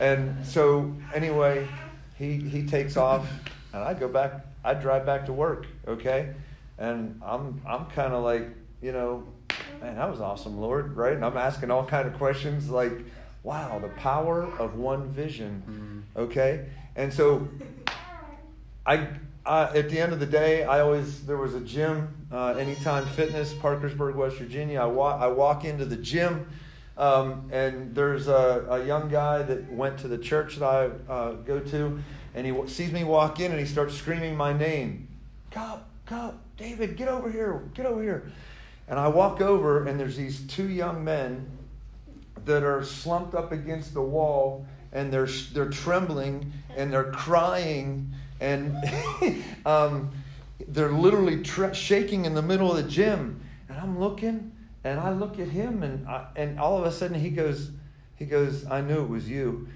and so, anyway, he, he takes off, and I go back, I drive back to work, okay? And I'm, I'm kind of like, you know, man, that was awesome, Lord, right? And I'm asking all kind of questions like, wow, the power of one vision, okay? And so I, I, at the end of the day, I always there was a gym, uh, Anytime Fitness, Parkersburg, West Virginia. I walk, I walk into the gym, um, and there's a, a young guy that went to the church that I uh, go to, and he w- sees me walk in, and he starts screaming my name, Cup, Cup, David, get over here, get over here. And I walk over, and there's these two young men that are slumped up against the wall and they're they're trembling and they're crying and um, they're literally shaking in the middle of the gym. And I'm looking and I look at him and I, and all of a sudden he goes he goes I knew it was you.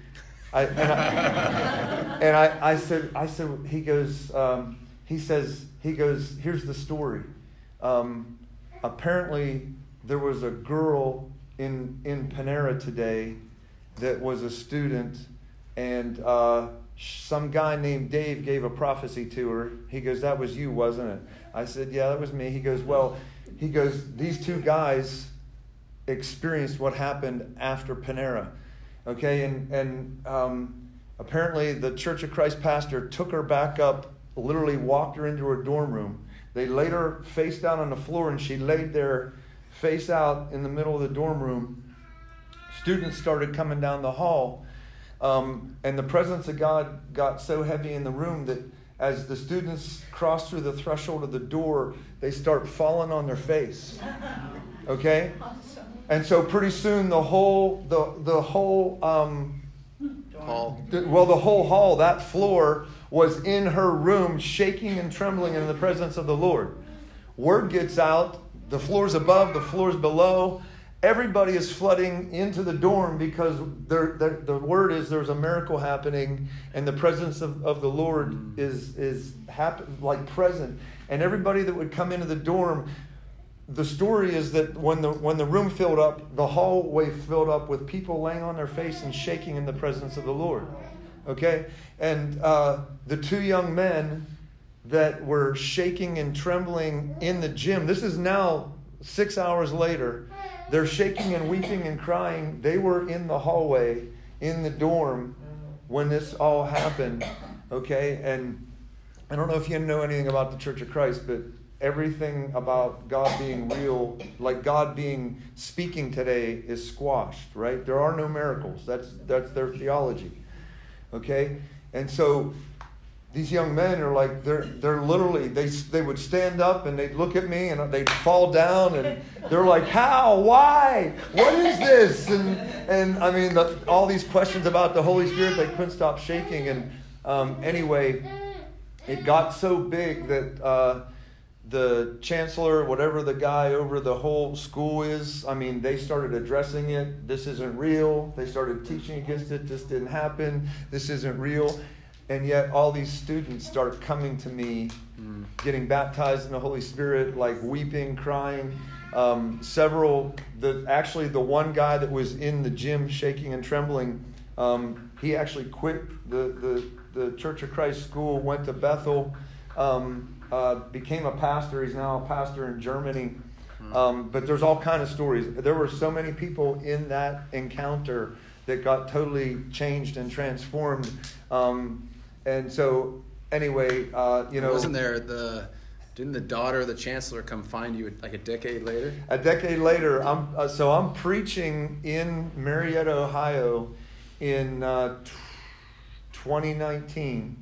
I, and I, and I, I said I said he goes um, he says he goes here's the story. Um, apparently there was a girl in in Panera today that was a student, and uh, some guy named Dave gave a prophecy to her. He goes, "That was you, wasn't it?" I said, "Yeah, that was me." He goes, "Well," he goes, "These two guys experienced what happened after Panera." Okay, and and um, apparently the Church of Christ pastor took her back up, literally walked her into her dorm room. They laid her face down on the floor, and she laid there, face out in the middle of the dorm room. Students started coming down the hall, um, and the presence of God got so heavy in the room that as the students cross through the threshold of the door, they start falling on their face. Okay, and so pretty soon the whole the the whole um, the- well, the whole hall, that floor, was in her room, shaking and trembling in the presence of the Lord. Word gets out, the floor's above, the floor's below. Everybody is flooding into the dorm because there, there, the word is there's a miracle happening, and the presence of, of the Lord is, is like present. And everybody that would come into the dorm, the story is that when the when the room filled up, the hallway filled up with people laying on their face and shaking in the presence of the Lord. Okay, and uh, the two young men that were shaking and trembling in the gym. This is now six hours later. They're shaking and weeping and crying. They were in the hallway in the dorm when this all happened. Okay, and I don't know if you know anything about the Church of Christ, but everything about God being real, like God being speaking today, is squashed. Right? There are no miracles. That's that's their theology. Okay, and so these young men are like they're they're literally they they would stand up and they'd look at me and they'd fall down and they're like how? Why? What is this? And and I mean the, all these questions about the Holy Spirit they couldn't stop shaking. And um, anyway it got so big that uh, the chancellor whatever the guy over the whole school is I mean they started addressing it. This isn't real. They started teaching against it. This didn't happen. This isn't real and yet all these students start coming to me getting baptized in the holy spirit like weeping crying. Um, several the actually the one guy that was in the gym shaking and trembling um, he actually quit the, the, the church of christ school went to bethel um, uh, became a pastor. He's now a pastor in germany. Um, but there's all kind of stories. There were so many people in that encounter that got totally changed and transformed. Um, and so anyway uh, you know Wasn't there the didn't the daughter of the chancellor come find you like a decade later? a decade later, I'm uh, so I'm preaching in Marietta, Ohio, in uh, t- 2019,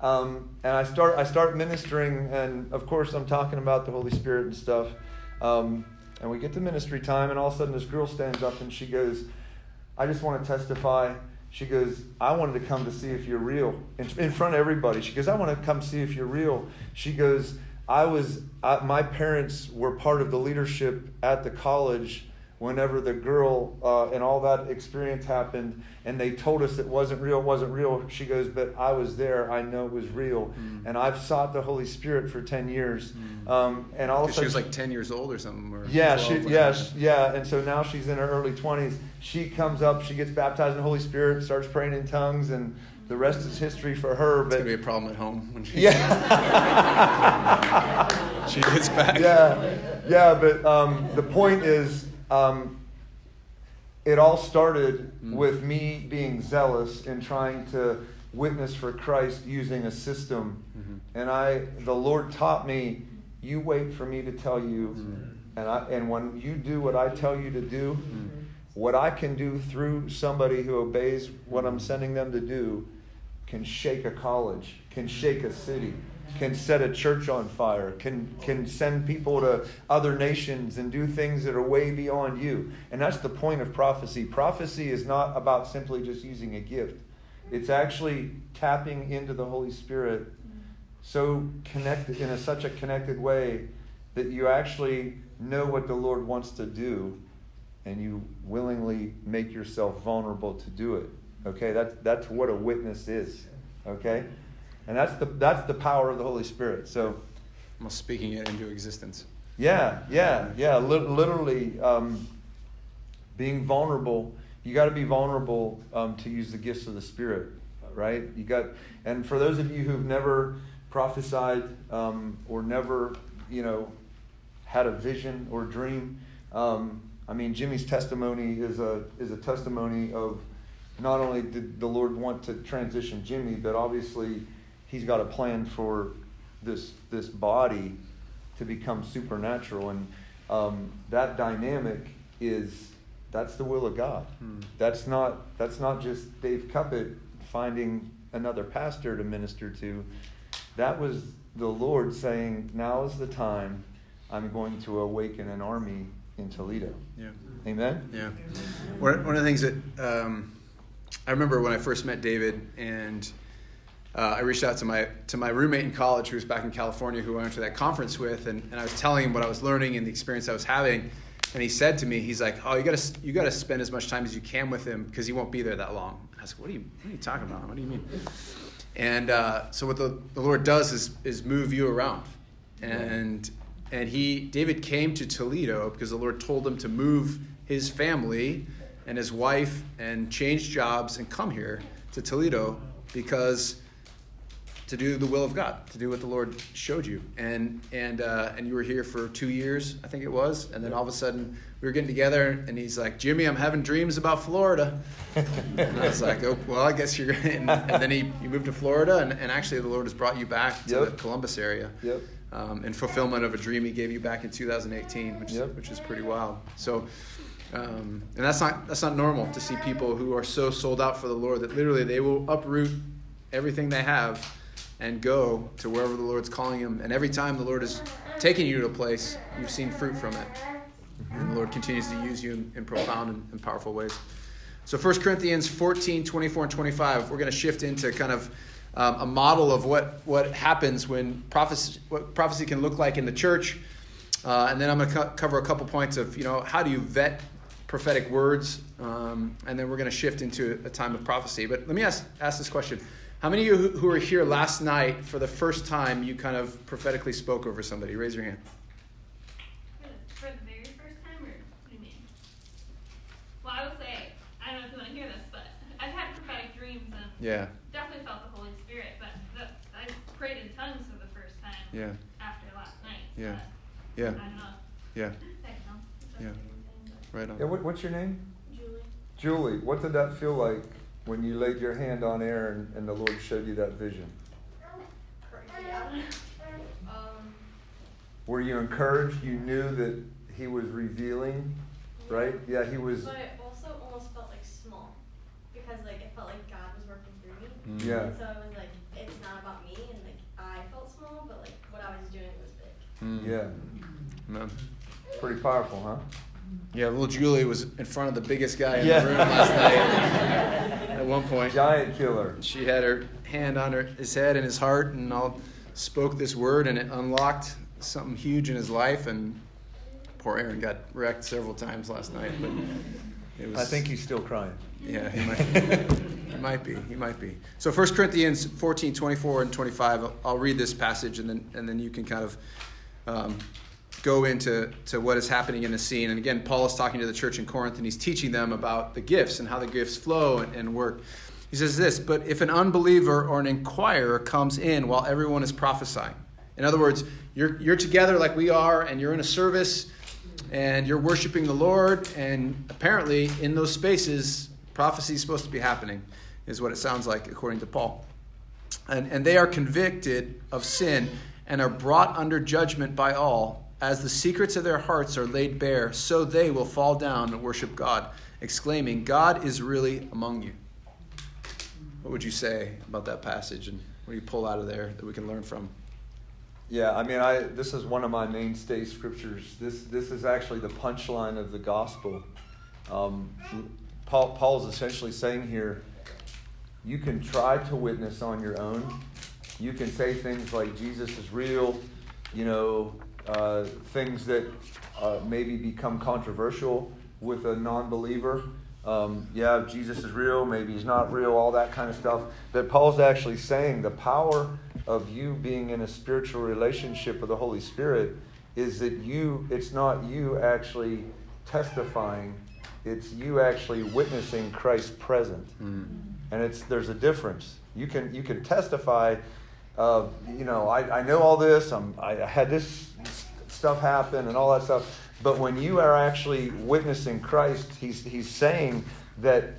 um, and I start I start ministering, and of course I'm talking about the Holy Spirit and stuff. Um, and we get to ministry time, and all of a sudden this girl stands up and she goes, "I just want to testify." She goes, "I wanted to come to see if you're real in, in front of everybody." She goes, "I want to come see if you're real." She goes, "I was I, my parents were part of the leadership at the college whenever the girl uh, and all that experience happened and they told us it wasn't real it wasn't real she goes but i was there i know it was real Mm. and i've sought the holy spirit for 10 years Mm. um, and all of a sudden, She was like 10 years old or something. Or yeah, 12, she, yeah, sh- yeah, and so now she's in her early twenties. She comes up, she gets baptized in the Holy Spirit, starts praying in tongues, and the rest is history for her. It's But going to be a problem at home when she, yeah, she gets back. yeah, yeah. But um, the point is, um, it all started Mm. with me being zealous and trying to witness for Christ using a system. Mhm. And I, the Lord taught me, you wait for me to tell you, Mm. and I, and when you do what I tell you to do, Mm. what I can do through somebody who obeys what I'm sending them to do can shake a college, can shake a city, can set a church on fire, can, can send people to other nations and do things that are way beyond you. And that's the point of prophecy. Prophecy is not about simply just using a gift, it's actually tapping into the Holy Spirit so connected in a, such a connected way that you actually know what the Lord wants to do and you willingly make yourself vulnerable to do it. Okay, that's that's what a witness is. Okay, and that's the that's the power of the Holy Spirit. So Almost speaking it into existence. yeah, yeah, yeah. Lit- literally, um, being vulnerable. You got to be vulnerable um, to use the gifts of the Spirit, right? You got, and for those of you who've never prophesied um, or never, you know, had a vision or dream, um, I mean, Jimmy's testimony is a is a testimony of not only did the Lord want to transition Jimmy, but obviously He's got a plan for this this body to become supernatural, and um, that dynamic is that's the will of God. Hmm. That's not that's not just Dave Cuppett finding another pastor to minister to. That was the Lord saying, "Now is the time. I'm going to awaken an army in Toledo." Yeah. Amen. Yeah. One, one of the things that um, I remember when I first met David, and uh, I reached out to my to my roommate in college who was back in California, who I went to that conference with, and, and I was telling him what I was learning and the experience I was having. And he said to me, he's like, "Oh, you gotta you gotta spend as much time as you can with him because he won't be there that long." I was like, "What are you what are you talking about? What do you mean?" And uh, so what the, the Lord does is is move you around, and and he David came to Toledo because the Lord told him to move his family and his wife and change jobs and come here to Toledo because to do the will of God, to do what the Lord showed you. And and uh, and you were here for two years, I think it was. And then all of a sudden we were getting together, and he's like, "Jimmy, I'm having dreams about Florida." and I was like, "Oh, well, I guess you're." And, and then he you moved to Florida, and, and actually the Lord has brought you back to Yep. the Columbus area. Yep. Um, in fulfillment of a dream He gave you back in 2018, which Yep. is, which is pretty wild. So. Um, and that's not that's not normal to see people who are so sold out for the Lord that literally they will uproot everything they have and go to wherever the Lord's calling them. And every time the Lord is taking you to a place, you've seen fruit from it. And the Lord continues to use you in, in profound and, and powerful ways. So 1 Corinthians 14, 24, and 25, we're going to shift into kind of um, a model of what, what happens when prophecy, what prophecy can look like in the church. Uh, and then I'm going to co- cover a couple points of, you know, how do you vet prophetic words? Um, and then we're going to shift into a time of prophecy. But let me ask, ask this question. How many of you who who were here last night for the first time you kind of prophetically spoke over somebody? Raise your hand. For the, for the very first time, or what do you mean? Well, I will say, I don't know if you want to hear this, but I've had prophetic dreams and Yeah, definitely felt the Holy Spirit, but the, I prayed in tongues for the first time yeah, after last night. Yeah. but yeah, I don't know. yeah. if That counts. if that's Yeah. what you're saying, but- Right on. Yeah. What, what's your name? Julie. Julie, what did that feel like when you laid your hand on Aaron and the Lord showed you that vision? Um, Were you encouraged? You knew that he was revealing, right? Yeah, he was. But it also almost felt like small because like it felt like God was working through me. Mm. Yeah. And so it was like it's not about me and like I felt small, but like what I was doing was big. Mm. Yeah, Man. pretty powerful, huh? Yeah, little Julie was in front of the biggest guy in Yeah. the room last night. At one point, Giant killer. she had her hand on her, his head and his heart, and all spoke this word, and it unlocked something huge in his life. And poor Aaron got wrecked several times last night, but it was. I think he's still crying. Yeah, he might, he might be. He might be. So 1 Corinthians 14, 24 and 25, I'll, I'll read this passage and then, and then you can kind of um, go into to what is happening in the scene. And again, Paul is talking to the church in Corinth and he's teaching them about the gifts and how the gifts flow and, and work. He says this, but if an unbeliever or an inquirer comes in while everyone is prophesying, in other words, you're, you're together like we are and you're in a service and you're worshiping the Lord, and apparently in those spaces, prophecy is supposed to be happening, is what it sounds like according to Paul. And, and they are convicted of sin and are brought under judgment by all. As the secrets of their hearts are laid bare, so they will fall down and worship God, exclaiming, God is really among you. What would you say about that passage, and what do you pull out of there that we can learn from? Yeah, I mean, I this is one of my mainstay scriptures. This this is actually the punchline of the gospel. Um, Paul Paul's essentially saying here, you can try to witness on your own. You can say things like Jesus is real, you know, uh, things that uh, maybe become controversial with a non-believer. Um, yeah, Jesus is real, maybe he's not real, all that kind of stuff. But Paul's actually saying the power of you being in a spiritual relationship with the Holy Spirit is that you, it's not you actually testifying, it's you actually witnessing Christ's present. Mm. And it's, there's a difference. You can, you can testify of, you know, I, I know all this, I'm, I had this stuff happen and all that stuff. But when you are actually witnessing Christ, he's, he's saying that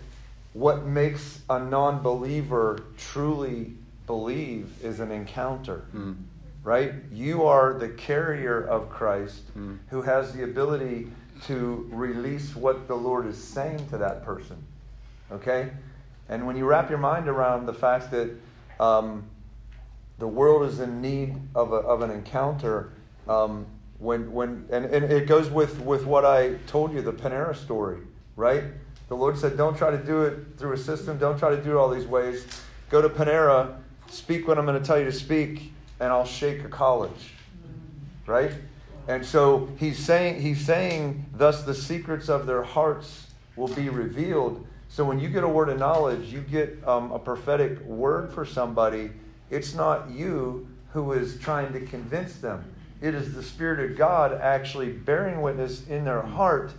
what makes a non believer truly believe is an encounter. Mm. Right? You are the carrier of Christ mm. who has the ability to release what the Lord is saying to that person. Okay? And when you wrap your mind around the fact that um, the world is in need of, a, of an encounter, um, when, when, and, and it goes with, with what I told you, the Panera story, right? The Lord said, don't try to do it through a system, don't try to do it all these ways. Go to Panera speak what I'm going to tell you to speak, and I'll shake a college. Right? And so he's saying, he's saying, thus the secrets of their hearts will be revealed. So when you get a word of knowledge, you get um, a prophetic word for somebody, it's not you who is trying to convince them. It is the Spirit of God actually bearing witness in their heart.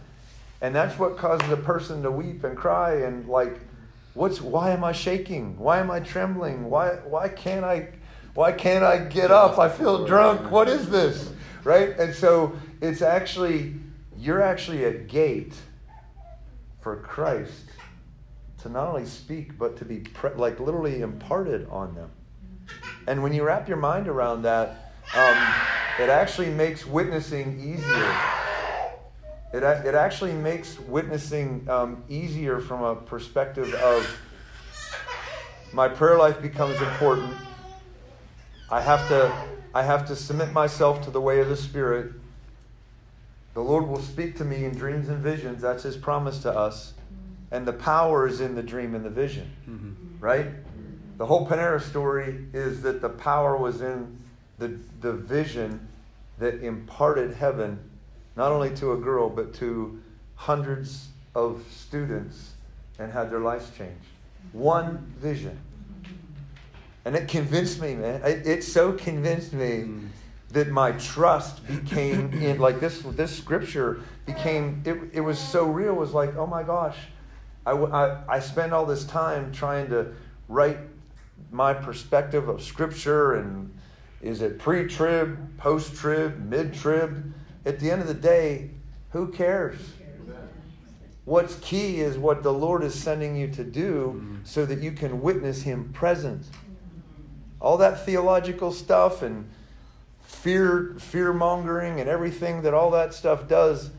And that's what causes a person to weep and cry and like What's why am I shaking? Why am I trembling? Why why can't I why can't I get up? I feel drunk. What is this? Right? And so it's actually you're actually a gate for Christ to not only speak but to be pre- like literally imparted on them. And when you wrap your mind around that, um, it actually makes witnessing easier it, it actually makes witnessing um, easier from a perspective of my prayer life becomes important. I have to I have to submit myself to the way of the Spirit. The Lord will speak to me in dreams and visions. That's His promise to us. And the power is in the dream and the vision. Mm-hmm. Right? The whole Panera story is that the power was in the, the vision that imparted heaven not only to a girl, but to hundreds of students and had their lives changed. One vision. And it convinced me, man. It, it so convinced me that my trust became in, like this, this scripture became, it, it was so real. It was like, oh my gosh, I, I, I spend all this time trying to write my perspective of scripture and is it pre trib, post trib, mid trib? at the end of the day, who cares? What's key is what the Lord is sending you to do mm-hmm. so that you can witness Him present. All that theological stuff and fear fear mongering and everything that all that stuff does,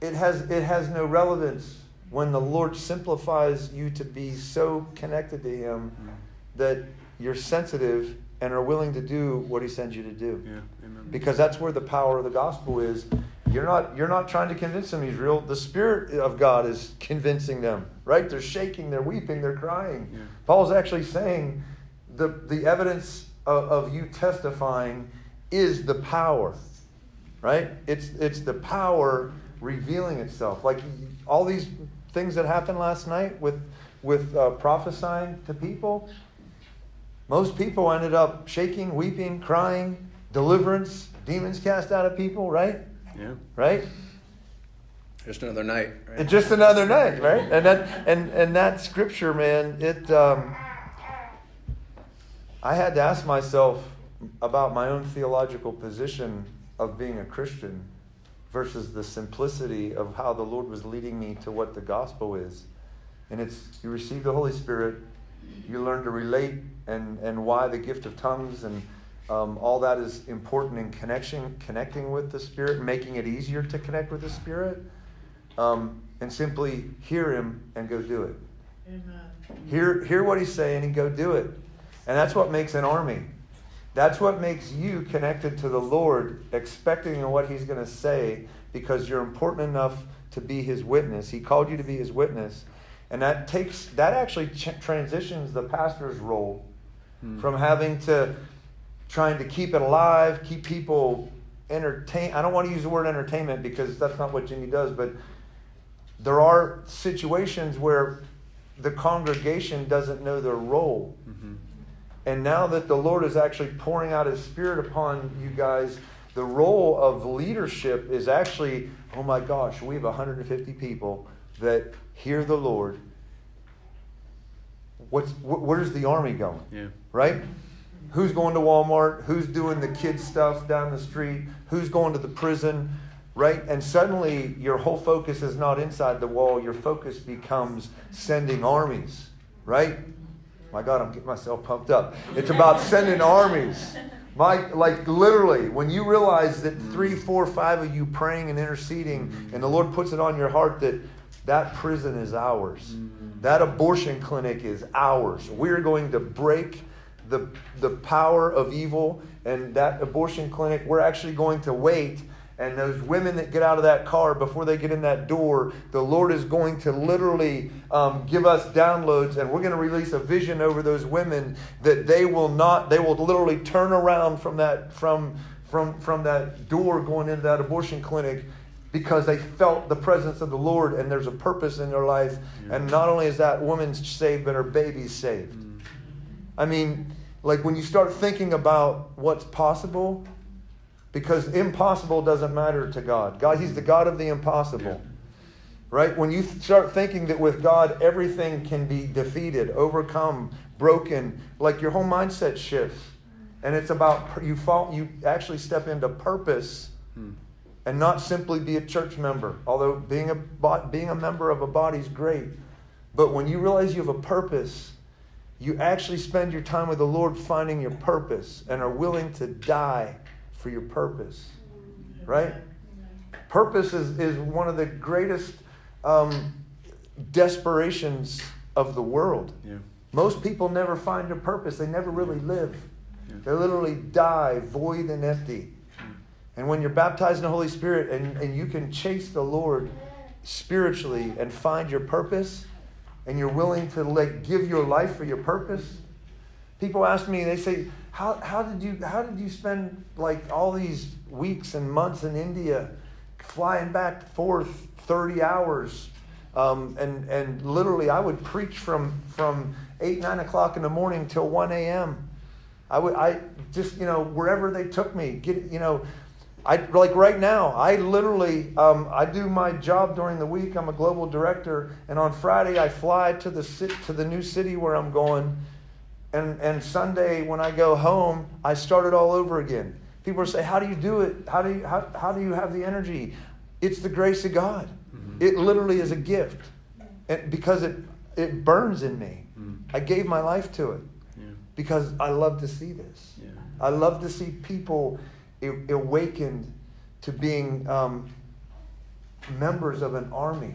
it has it has no relevance when the Lord simplifies you to be so connected to Him mm-hmm. That you're sensitive and are willing to do what He sends you to do. Yeah because that's where the power of the gospel is. You're not, you're not trying to convince them he's real. The Spirit of God is convincing them, right? They're shaking, they're weeping, they're crying. Yeah. Paul's actually saying the, the evidence of, of you testifying is the power. right? It's, it's the power revealing itself. Like all these things that happened last night with, with uh, prophesying to people, most people ended up shaking, weeping, crying, deliverance, demons cast out of people, right? Yeah. Right? Just another night. Right? Just another night, right? And that and and that scripture, man, it um, I had to ask myself about my own theological position of being a Christian versus the simplicity of how the Lord was leading me to what the gospel is. And it's you receive the Holy Spirit, you learn to relate and, and why the gift of tongues and um, all that is important in connection, connecting with the Spirit, making it easier to connect with the Spirit, um, and simply hear Him and go do it. Amen. Hear, hear what He's saying and go do it. And that's what makes an army. That's what makes you connected to the Lord, expecting what He's going to say because you're important enough to be His witness. He called you to be His witness. And that takes, that actually ch- transitions the pastor's role hmm. from having to, trying to keep it alive, keep people entertain. I don't want to use the word entertainment because that's not what Jimmy does, but there are situations where the congregation doesn't know their role. Mm-hmm. And now that the Lord is actually pouring out His Spirit upon you guys, the role of leadership is actually, oh my gosh, we have 150 people that hear the Lord. What's where's the army going? Yeah. Right? Who's going to Walmart? Who's doing the kids stuff down the street? Who's going to the prison? Right? And suddenly your whole focus is not inside the wall. Your focus becomes sending armies. Right? My God, I'm getting myself pumped up. It's about sending armies. My, like literally, when you realize that three, four, five of you praying and interceding, and the Lord puts it on your heart that that prison is ours. That abortion clinic is ours. We're going to break the, the power of evil, and that abortion clinic, we're actually going to wait and those women that get out of that car before they get in that door, the Lord is going to literally um, give us downloads, and we're going to release a vision over those women that they will not, they will literally turn around from that from from from that door going into that abortion clinic because they felt the presence of the Lord and there's a purpose in their life. Yeah. And not only is that woman saved, but her baby's saved. Mm. I mean, like when you start thinking about what's possible, because impossible doesn't matter to God. God, He's the God of the impossible. Yeah. Right? When you start thinking that with God everything can be defeated, overcome, broken, like your whole mindset shifts. And it's about you fall, you actually step into purpose hmm. And not simply be a church member. Although being a being a member of a body is great. But when you realize you have a purpose, you actually spend your time with the Lord finding your purpose and are willing to die for your purpose. Right? Purpose is, is one of the greatest um, desperations of the world. Yeah. Most people never find a purpose, they never really live. Yeah. They literally die void and empty. And when you're baptized in the Holy Spirit and, and you can chase the Lord spiritually and find your purpose, and you're willing to like give your life for your purpose, people ask me, they say, how, how did you how did you spend like all these weeks and months in India, flying back forth 30 hours, um, and and literally I would preach from from eight nine o'clock in the morning till 1 a.m. I would I just you know wherever they took me get you know. I like right now. I literally um, I do my job during the week. I'm a global director, and on Friday I fly to the to the new city where I'm going, and, and Sunday, when I go home, I start it all over again. People say, How do you do it? How do you, how, how do you have the energy? It's the grace of God. Mm-hmm. It literally is a gift and because it, it burns in me. Mm-hmm. I gave my life to it yeah. because I love to see this. Yeah. I love to see people awakened to being um, members of an army.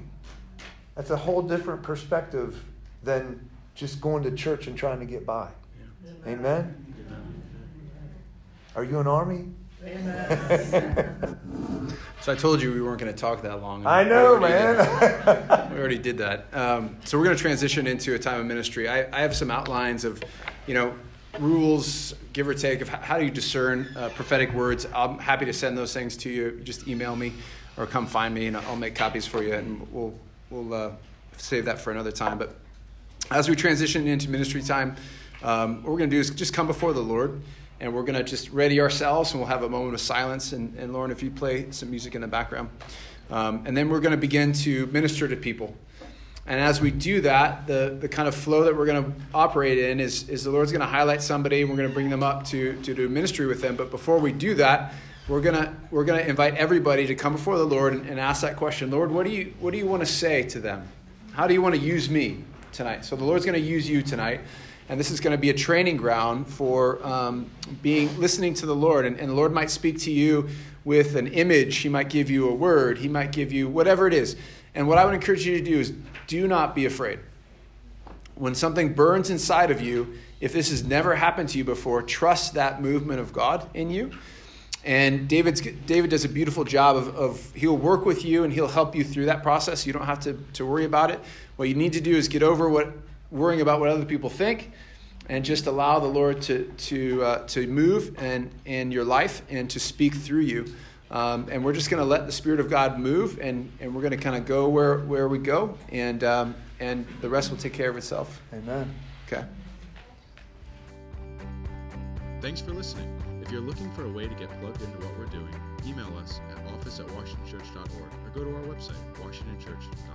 That's a whole different perspective than just going to church and trying to get by. Yeah. Amen? Amen? Are you an army? Amen. so I told you we weren't going to talk that long. I know, man. we already did that. Um, so we're going to transition into a time of ministry. I, I have some outlines of, you know, rules, give or take, of how do you discern uh, prophetic words. I'm happy to send those things to you. Just email me or come find me, and I'll make copies for you, and we'll we'll uh, save that for another time. But as we transition into ministry time, um, what we're going to do is just come before the Lord, and we're going to just ready ourselves, and we'll have a moment of silence. And, and Lauren, if you play some music in the background, um, and then we're going to begin to minister to people. And as we do that, the, the kind of flow that we're going to operate in is, is the Lord's going to highlight somebody and we're going to bring them up to, to do ministry with them. But before we do that, we're going to, we're to invite everybody to come before the Lord and, and ask that question Lord, what do, you, what do you want to say to them? How do you want to use me tonight? So the Lord's going to use you tonight. And this is going to be a training ground for um, being listening to the Lord. And, and the Lord might speak to you with an image. He might give you a word. He might give you whatever it is. And what I would encourage you to do is do not be afraid. When something burns inside of you, if this has never happened to you before, trust that movement of God in you. And David's, David does a beautiful job of, of, he'll work with you and he'll help you through that process. You don't have to, to worry about it. What you need to do is get over what worrying about what other people think and just allow the Lord to, to, uh, to move and, in your life and to speak through you. Um, and we're just going to let the Spirit of God move, and, and we're going to kind of go where, where we go, and, um, and the rest will take care of itself. Amen. Okay. Thanks for listening. If you're looking for a way to get plugged into what we're doing, email us at office at washingtonchurch.org or go to our website, washingtonchurch.org.